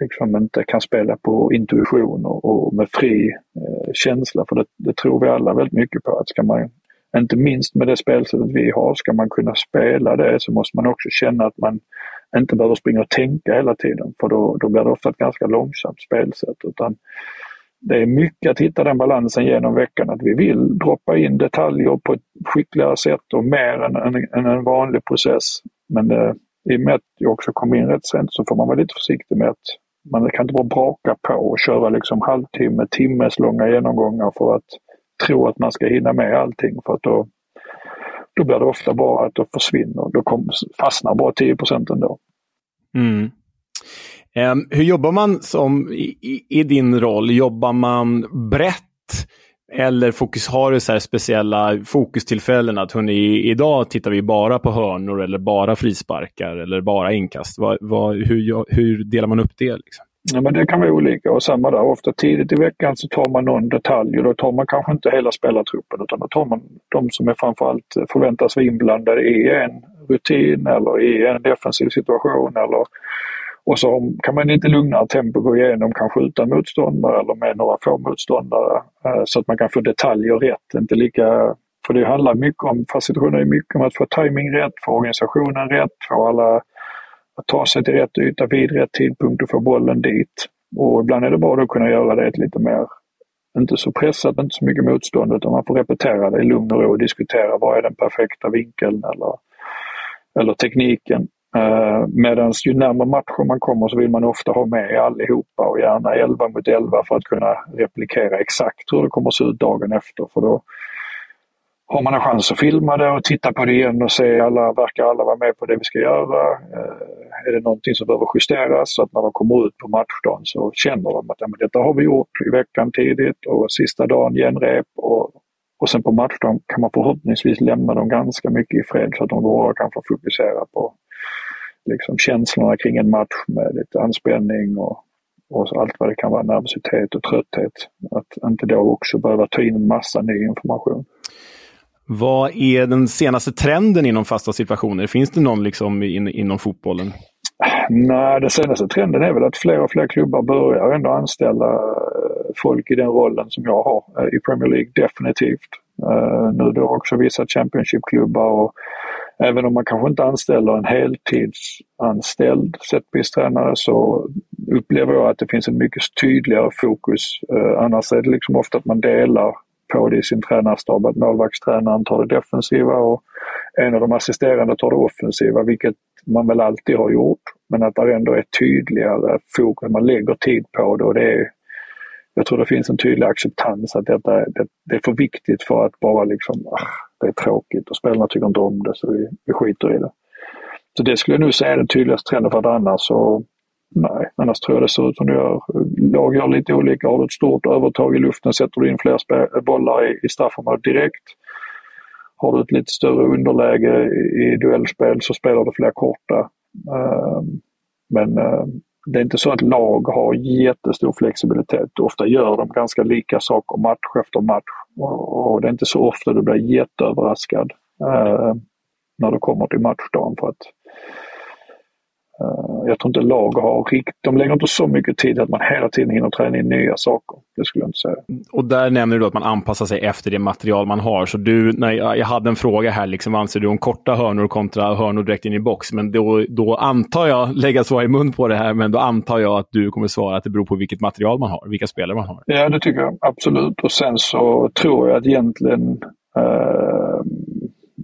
liksom inte kan spela på intuition och, och med fri eh, känsla. För det, det, tror vi alla väldigt mycket på. att ska man, inte minst med det spelsättet vi har, ska man kunna spela det så måste man också känna att man inte behöver springa och tänka hela tiden. För då, då blir det ofta ett ganska långsamt spelsätt. Utan det är mycket att hitta den balansen genom veckan. Att vi vill droppa in detaljer på ett skickligare sätt och mer än, än, än en vanlig process. Men det, i och med att jag också kom in rätt sent så får man vara lite försiktig med att man kan inte bara braka på och köra liksom halvtimme, timmes långa genomgångar för att tro att man ska hinna med allting. För att då, då blir det ofta bara att det försvinner. Då kom, fastnar bara 10 procent ändå. Mm. Um, hur jobbar man som, i, i, din roll? Jobbar man brett? Eller fokus, har du så speciella fokustillfällen? Att hörni, idag tittar vi bara på hörnor eller bara frisparkar eller bara inkast. Vad, vad, hur, hur delar man upp det? Liksom? Ja, men det kan vara olika och samma där. Ofta tidigt i veckan så tar man någon detalj och då tar man kanske inte hela spelartruppen utan då tar man de som är framförallt eh, förväntas vara inblandade i en rutin eller i en defensiv situation eller och så kan man lite lugnare tempo gå igenom kanske utan motståndare eller med några få motståndare eh, så att man kan få detaljer rätt. Inte lika, för det handlar mycket om, facilitationen är mycket om att få timing rätt, få organisationen rätt, få alla att ta sig till rätt yta vid rätt tidpunkt och få bollen dit. Och ibland är det bra att kunna göra det lite mer, inte så pressat, inte så mycket motstånd, utan man får repetera det i lugn och ro och diskutera vad är den perfekta vinkeln eller, eller tekniken. Eh, uh, Medan ju närmare matchen man kommer så vill man ofta ha med allihopa och gärna 11 mot 11 för att kunna replikera exakt hur det kommer att se ut dagen efter. För då har man en chans att filma det och titta på det igen och se alla, verkar alla vara med på det vi ska göra? Eh, är det någonting som behöver justeras? Så att när de kommer ut på matchdagen så känner de att ja, men detta har vi gjort i veckan tidigt och sista dagen genrep och, och sen på matchdagen kan man förhoppningsvis lämna dem ganska mycket i fred så att de bara kan få fokusera på liksom känslorna kring en match med lite anspänning och, och allt vad det kan vara, nervositet och trötthet. Att inte då också behöva ta in en massa ny information. Vad är den senaste trenden inom fasta situationer? Finns det någon liksom in, inom fotbollen? Nej, den senaste trenden är väl att fler och fler klubbar börjar ändå anställa eh, folk i den rollen som jag har eh, i Premier League, definitivt. Eh, nu då också vissa Championship-klubbar och även om man kanske inte anställer en heltidsanställd setpiece-tränare så upplever jag att det finns en mycket tydligare fokus. Annars är det liksom ofta att man delar på det i sin tränarstab, att målvaktstränaren tar det defensiva och en av de assisterande tar det offensiva, vilket man väl alltid har gjort. Men att det ändå är tydligare fokus, man lägger tid på det och det är jag tror det finns en tydlig acceptans att detta det, det är för viktigt för att bara liksom, ah, det är tråkigt och spelarna tycker inte om det så vi, vi skiter i det. Så det skulle jag nog säga är den tydligaste trenden för att annars så, nej, annars tror jag det ser ut som det gör. Lag gör lite olika. Har du ett stort övertag i luften sätter du in fler bollar i, i straffområdet direkt. Har du ett lite större underläge i, i duellspel så spelar du fler korta. Uh, men uh, det är inte så att lag har jättestor flexibilitet. Ofta gör de ganska lika saker match efter match. Och det är inte så ofta du blir jätteöverraskad ehm, när du kommer till matchdagen. För att jag tror inte lag har rikt, de lägger inte så mycket tid att man hela tiden hinner träna in nya saker. Det skulle jag inte säga. Och där nämner du att man anpassar sig efter det material man har. Så du, när jag, jag hade en fråga här, liksom, vad anser du om korta hörnor kontra hörnor direkt in i box? Men då, då antar jag, lägga svar i mun på det här, men då antar jag att du kommer svara att det beror på vilket material man har, vilka spelare man har. Ja, det tycker jag absolut. Och sen så tror jag att egentligen eh,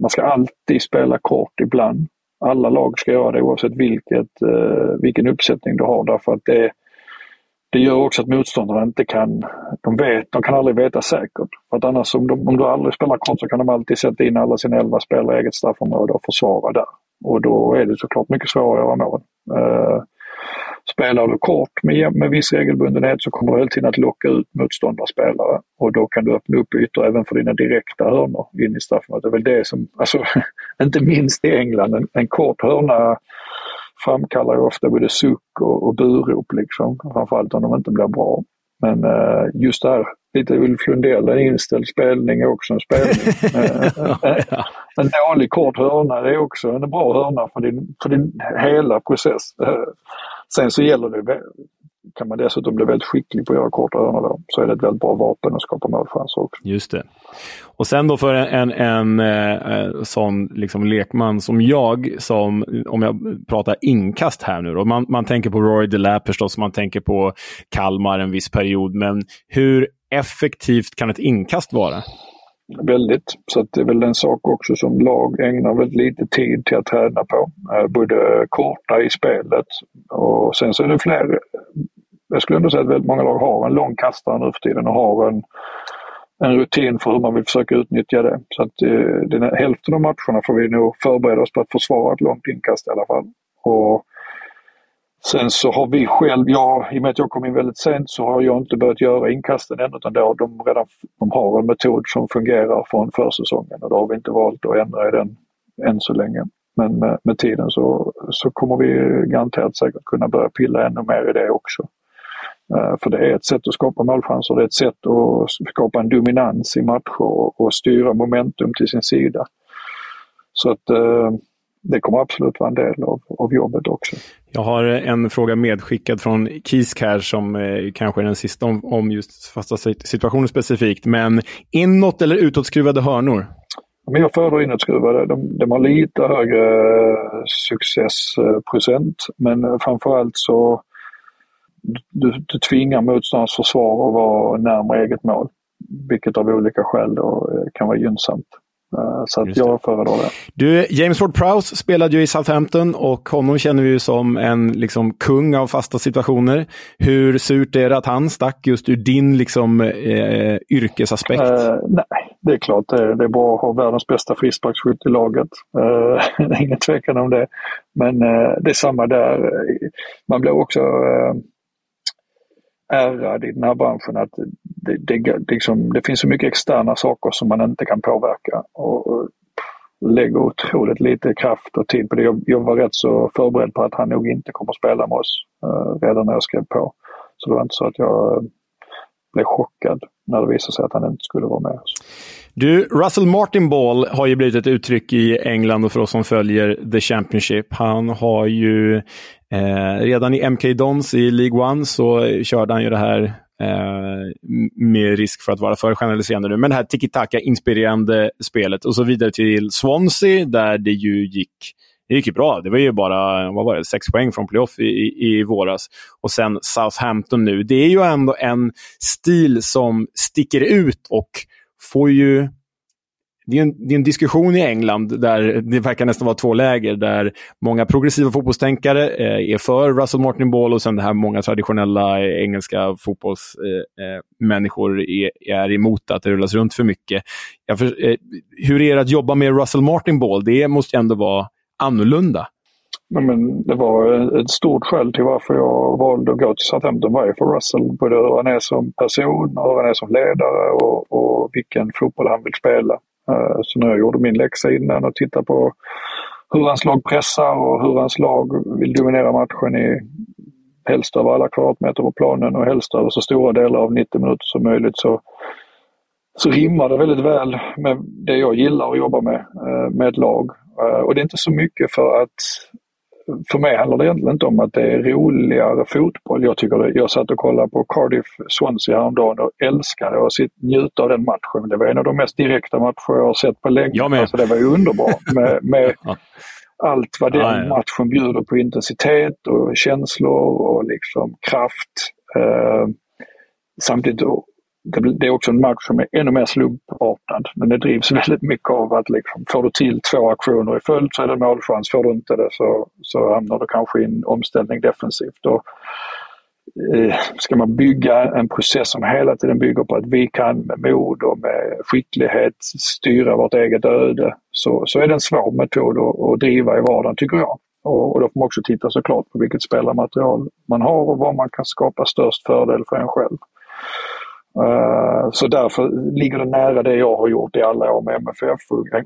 man ska alltid spela kort ibland alla lag ska göra det oavsett vilket, eh, vilken uppsättning du har därför att det, det gör också att motståndarna inte kan, de vet, de kan aldrig veta säkert. För att annars om, de, om du aldrig spelar kort så kan de alltid sätta in alla sina elva spelare i eget straffområde och försvara där. Och då är det såklart mycket svårare att göra mål. Eh, Spelar du kort med, med viss regelbundenhet så kommer du hela tiden att locka ut motståndarspelare och då kan du öppna upp ytor även för dina direkta hörnor in i straffområdet. Det är väl det som, alltså, inte minst i England, en, en kort hörna framkallar ju ofta både suck och, och burop liksom, framförallt om de inte blir bra. Men uh, just det här, lite Ulf Lundell, en inställd spelning är också en spelning. uh, en dålig kort hörna är också en bra hörna för din, för din hela process. Sen så gäller det, kan man dessutom bli väldigt skicklig på att göra korta hörnor då, så är det ett väldigt bra vapen att skapa målchanser också. Just det. Och sen då för en, en, en eh, eh sån liksom lekman som jag, som, om jag pratar inkast här nu då. Man, man tänker på Roy DeLapp förstås, man tänker på Kalmar en viss period, men hur effektivt kan ett inkast vara? Väldigt. Så det är väl en sak också som lag ägnar väldigt lite tid till att träna på. Eh, både korta i spelet och sen så är det fler. Jag skulle ändå säga att väldigt många lag har en lång kastare nu för tiden och har en, en rutin för hur man vill försöka utnyttja det. Så att eh, den här, hälften av matcherna får vi nog förbereda oss på att försvara ett långt inkast i alla fall. Och Sen så har vi själv, ja, i och med att jag kom in väldigt sent så har jag inte börjat göra inkasten än utan då de redan de har en metod som fungerar från försäsongen och då har vi inte valt att ändra i den än så länge. Men med, med tiden så, så kommer vi garanterat säkert kunna börja pilla ännu mer i det också. Uh, för det är ett sätt att skapa målchanser, det är ett sätt att skapa en dominans i matcher och, och styra momentum till sin sida. Så att uh, det kommer absolut vara en del av, av jobbet också. Jag har en fråga medskickad från Kisk här som eh, kanske är den sista om, om just fasta situationer specifikt. Men inåt eller utåtskruvade hörnor? Men jag föredrar inåtskruvade. De, de har lite högre eh, successprocent men framförallt så du, du tvingar motståndarens försvar att vara närmare eget mål. Vilket av olika skäl då eh, kan vara gynnsamt. Eh, så att jag föredrar det. Du, James Ward-Prowse spelade ju i Southampton och honom känner vi ju som en liksom, kung av fasta situationer. Hur surt är det att han stack just ur din liksom, eh, yrkesaspekt? Uh, nej, det är klart det är, det är bra att ha världens bästa frisparksskytt i laget. Är ingen tvekan om det. Men uh, det är samma där. Man blir också ärrad i den här branschen att det, det, liksom, det finns så mycket externa saker som man inte kan påverka. Och, och lägger otroligt lite kraft och tid på det. Jag, jag, var rätt så förberedd på att han nog inte kommer att spela med oss eh, redan när jag skrev på. Så det var inte så att jag eh, blev chockad när det visade sig att han inte skulle vara med oss. Du, Russell Martin Ball har ju blivit ett uttryck i England och för oss som följer The Championship. Han har ju eh, redan i MK Dons i League One så körde han ju det här eh, med risk för att vara för generaliserande nu, men det här tiki-taka-inspirerande spelet och så vidare till Swansea där det ju gick det gick ju bra. Det var ju bara vad var det, sex poäng från playoff i, i, i våras. Och sen Southampton nu. Det är ju ändå en stil som sticker ut och får ju det är, en, det är en diskussion i England där det verkar nästan vara två läger. Där många progressiva fotbollstänkare eh, är för Russell Martin Ball och sen det här många traditionella eh, engelska fotbollsmänniskor eh, eh är, är emot att det rullas runt för mycket. För, eh, hur är det att jobba med Russell Martin Ball? Det måste ju ändå vara annorlunda men det var ett stort skäl till varför jag valde att gå till Southampton var ju för Russell. Både hur han är som person, hur han är som ledare och, och vilken fotboll han vill spela. Eh, så när jag gjorde min läxa innan och tittade på hur hans lag pressar och hur hans lag vill dominera matchen i helst över alla kvadratmeter på planen och helst över så stora delar av 90 minuter som möjligt så så rimmar det väldigt väl med det jag gillar att jobba med, eh, med ett lag. Eh, och det är inte så mycket för att för mig handlar det egentligen inte om att det är roligare fotboll. Jag, tycker det, jag satt och kollade på Cardiff Swansea häromdagen och älskade att njuta av den matchen. Det var en av de mest direkta matcher jag har sett på länge. Jag med. Alltså det var underbart med, med allt vad den ja. matchen bjuder på intensitet och känslor och liksom kraft. Uh, samtidigt det, är också en match som är ännu mer slumpartad. Men det drivs väldigt mycket av att liksom, får du till två aktioner i följd så är det målchans. Får du inte det så, så hamnar du kanske i en omställning defensivt. Och, eh, ska man bygga en process som hela tiden bygger på att vi kan med mod och med skicklighet styra vårt eget öde så, så är det en svår metod att, att driva i vardagen tycker jag. Och, och då får man också titta såklart på vilket spelarmaterial man har och var man kan skapa störst fördel för en själv. Eh, så därför ligger det nära det jag har gjort i alla år med MFF,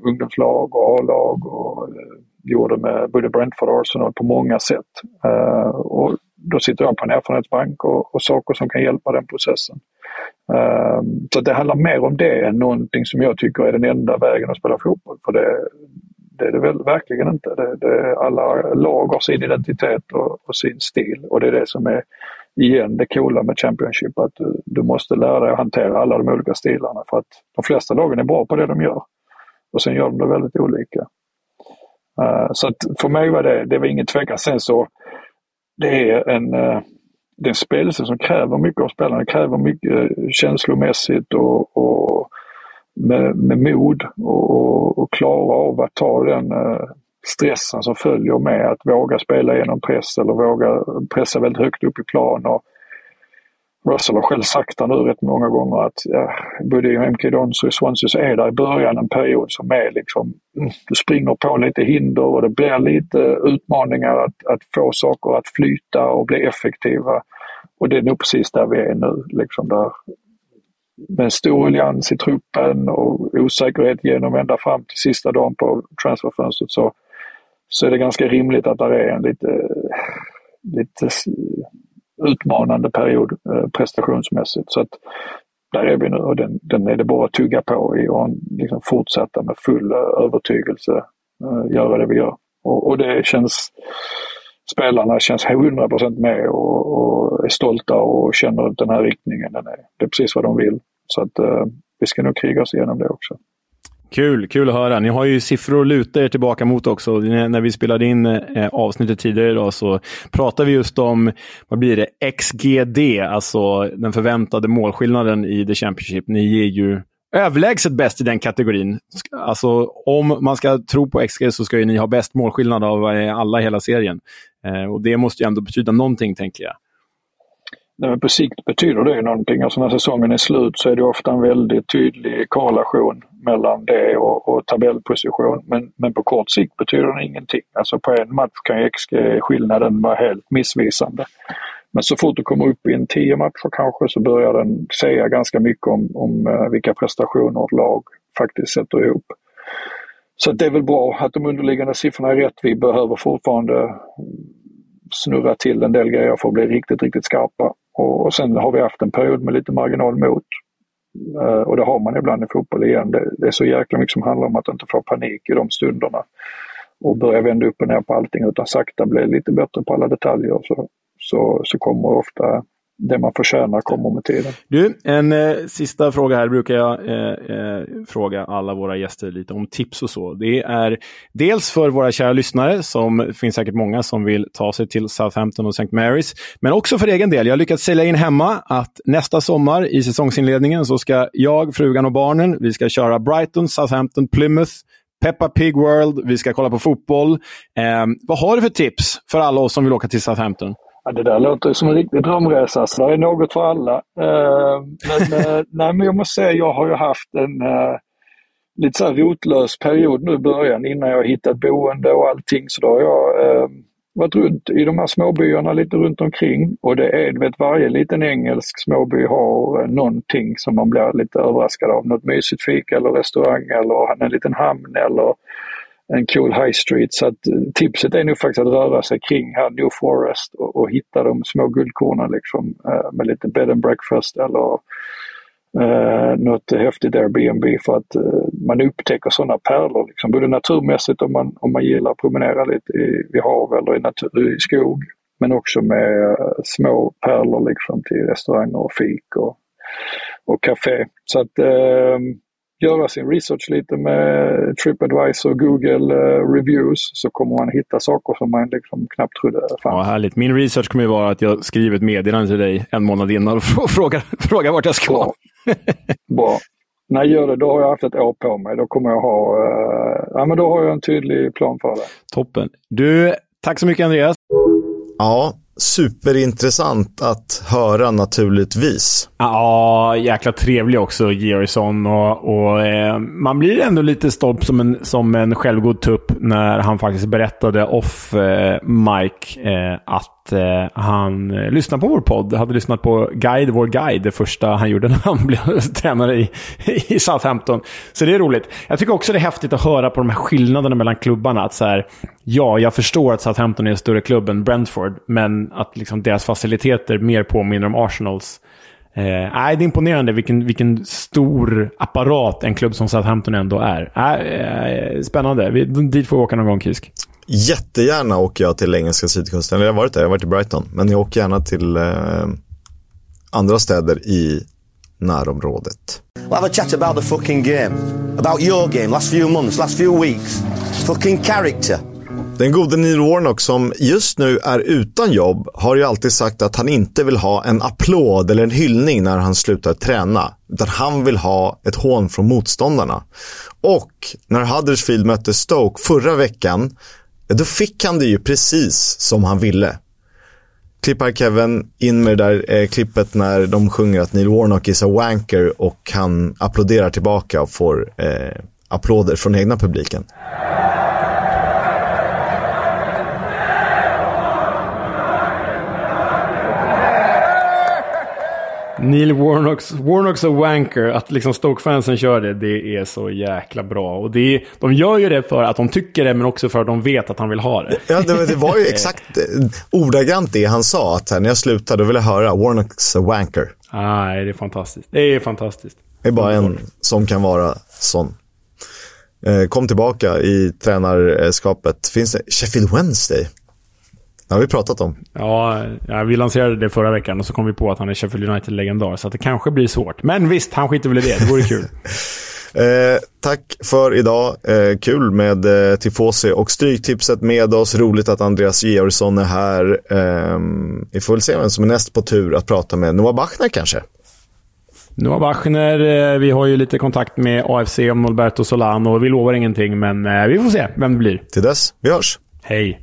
ungdomslag och A-lag och eh, gjorde med både Brentford och Arsenal på många sätt. Eh, och då sitter jag på en erfarenhetsbank och, och saker som kan hjälpa den processen. så det handlar mer om det än någonting som jag tycker är den enda vägen att spela fotboll. För det, det är det väl verkligen inte. Det, det, alla lag har sin identitet och, och sin stil och det är det som är igen det coola med Championship att du, du, måste lära dig att hantera alla de olika stilarna för att de flesta lagen är bra på det de gör. Och sen gör de det väldigt olika. Uh, så att för mig var det, det var ingen tvekan. Sen så, det är en, uh, det är en spelelse som kräver mycket av spelarna. Det kräver mycket eh, känslomässigt och, och med, med mod och, och, och klara av att ta den uh, stressen som följer med att våga spela genom press eller våga pressa väldigt högt upp i plan. Och Russell har själv sagt det nu rätt många gånger att ja, både i MK Dons och i Swansea så är det i början en period som är liksom, mm, du springer på lite hinder och det blir lite utmaningar att, att få saker att flyta och bli effektiva. Och det är nog precis där vi är nu. Liksom där, med en stor allians i truppen och osäkerhet genom ända fram till sista dagen på transferfönstret så så är det ganska rimligt att det är en lite, lite utmanande period eh, prestationsmässigt. Så att där är vi nu och den, den är det bara att tugga på i och liksom fortsätta med full eh, övertygelse eh, göra det vi gör. Och, och det känns, spelarna känns 100% med och, och, är stolta och känner att den här riktningen, den är, det är precis vad de vill. Så att vi ska nog kriga oss igenom det också. Kul, kul att höra. Ni har ju siffror att luta er tillbaka mot också. När vi spelade in eh, avsnittet tidigare idag så pratade vi just om, vad blir det, XGD, alltså den förväntade målskillnaden i The Championship. Ni är ju överlägset bäst i den kategorin. Alltså, om man ska tro på XG så ska ju ni ha bäst målskillnad av eh, alla i hela serien. Eh, och Det måste ju ändå betyda någonting, tänker jag. På sikt betyder det någonting. Alltså när säsongen är slut så är det ofta en väldigt tydlig korrelation mellan det och, och tabellposition. Men, men på kort sikt betyder det ingenting. Alltså på en match kan ju XG-skillnaden vara helt missvisande. Men så fort du kommer upp i en tio matcher kanske så börjar den säga ganska mycket om, om eh, vilka prestationer ett lag faktiskt sätter ihop. Så det är väl bra att de underliggande siffrorna är rätt. Vi behöver fortfarande snurra till en del grejer för att bli riktigt, riktigt skarpa. Och sen har vi haft en period med lite marginal mot. Eh, och det har man ibland i fotboll igen. Det, är så jäkla mycket som handlar om att inte få panik i de stunderna och börja vända upp och ner på allting utan sakta bli lite bättre på alla detaljer så, så, så kommer ofta det man förtjänar kommer med tiden. Du, en eh, sista fråga här brukar jag eh, eh, fråga alla våra gäster lite om tips och så. Det är dels för våra kära lyssnare, som finns säkert många som vill ta sig till Southampton och St. Marys, men också för egen del. Jag har lyckats sälja in hemma att nästa sommar i säsongsinledningen så ska jag, frugan och barnen, vi ska köra Brighton, Southampton, Plymouth, Peppa Pig World, vi ska kolla på fotboll. Eh, vad har du för tips för alla oss som vill åka till Southampton? Ja, det där låter som en riktig drömresa, så det är något för alla. Uh, men, uh, nej, men jag måste säga, jag har ju haft en uh, lite så rotlös period nu i början innan jag hittat boende och allting. Så då har jag varit runt i de här småbyarna lite runt omkring och det är, vet, varje liten engelsk småby har någonting som man blir lite överraskad av. Något mysigt fika eller restaurang eller en liten hamn eller en cool high street. Så att eh, tipset är nog faktiskt att röra sig kring här New Forest och, och hitta de små guldkornen liksom eh, med lite bed and breakfast eller eh, något häftigt Airbnb för att eh, man upptäcker sådana pärlor. Liksom, både naturmässigt om man, om man gillar att promenera lite i, vid hav eller i, natur, i skog. Men också med eh, små pärlor liksom till restauranger och fik och, och café. Så att eh, göra sin research lite med Tripadvisor, Google uh, reviews så kommer man hitta saker som man liksom knappt trodde fanns. Ja, härligt. Min research kommer ju vara att jag skriver ett meddelande till dig en månad innan och frågar, frågar vart jag ska. Bra. Bra. När jag gör det, då har jag haft ett år på mig. Då kommer jag ha, uh, ja men då har jag en tydlig plan för det. Toppen. Du, tack så mycket Andreas. Ja, superintressant att höra naturligtvis. Ja, jäkla trevlig också, Georgsson. Och, och eh, man blir ändå lite stolt som en, som en självgod tupp när han faktiskt berättade off eh, Mike eh, att eh, han lyssnar lyssnade på vår podd. Hade lyssnat på Guide, vår guide, det första han gjorde när han blev tränare i, i Southampton. Så det är roligt. Jag tycker också det är häftigt att höra på de här skillnaderna mellan klubbarna. Att så här, ja, jag förstår att Southampton är en större klubb än Brentford, men att liksom deras faciliteter mer påminner om Arsenals. Eh, det är imponerande vilken, vilken stor apparat en klubb som Southampton ändå är. Äh, eh, spännande. Vi, dit får vi åka någon gång, Kisk. Jättegärna åker jag till engelska sydkusten. Jag har varit där, jag har varit i Brighton. Men jag åker gärna till eh, andra städer i närområdet. We'll have a chat about the fucking game. About your game, last few months, last few weeks. Fucking character. Den gode Neil Warnock som just nu är utan jobb har ju alltid sagt att han inte vill ha en applåd eller en hyllning när han slutar träna. Utan han vill ha ett hån från motståndarna. Och när Huddersfield mötte Stoke förra veckan, då fick han det ju precis som han ville. Klippar Kevin in med det där eh, klippet när de sjunger att Neil Warnock is a wanker och han applåderar tillbaka och får eh, applåder från egna publiken. Neil Warnocks, Warnocks och Wanker, att liksom Stoke-fansen kör det, det är så jäkla bra. Och det är, de gör ju det för att de tycker det, men också för att de vet att han vill ha det. Ja, det, det var ju exakt eh, ordagrant det han sa, att när jag slutade ville jag höra Warnocks och Wanker. Nej, det är fantastiskt. Det är fantastiskt. Det är bara en som kan vara sån. Eh, kom tillbaka i tränarskapet. Finns det Sheffield Wednesday? Det har vi pratat om. Ja, vi lanserade det förra veckan och så kom vi på att han är Sheffield United-legendar. Så att det kanske blir svårt. Men visst, han skiter väl i det. Det vore kul. Eh, tack för idag. Eh, kul med eh, Tifosi och Stryktipset med oss. Roligt att Andreas Georgsson är här. Eh, vi får väl se vem som är näst på tur att prata med. Noah Bachner kanske? Noah Bachner, eh, vi har ju lite kontakt med AFC om Norberto Solano. Vi lovar ingenting, men eh, vi får se vem det blir. Till dess, vi hörs. Hej.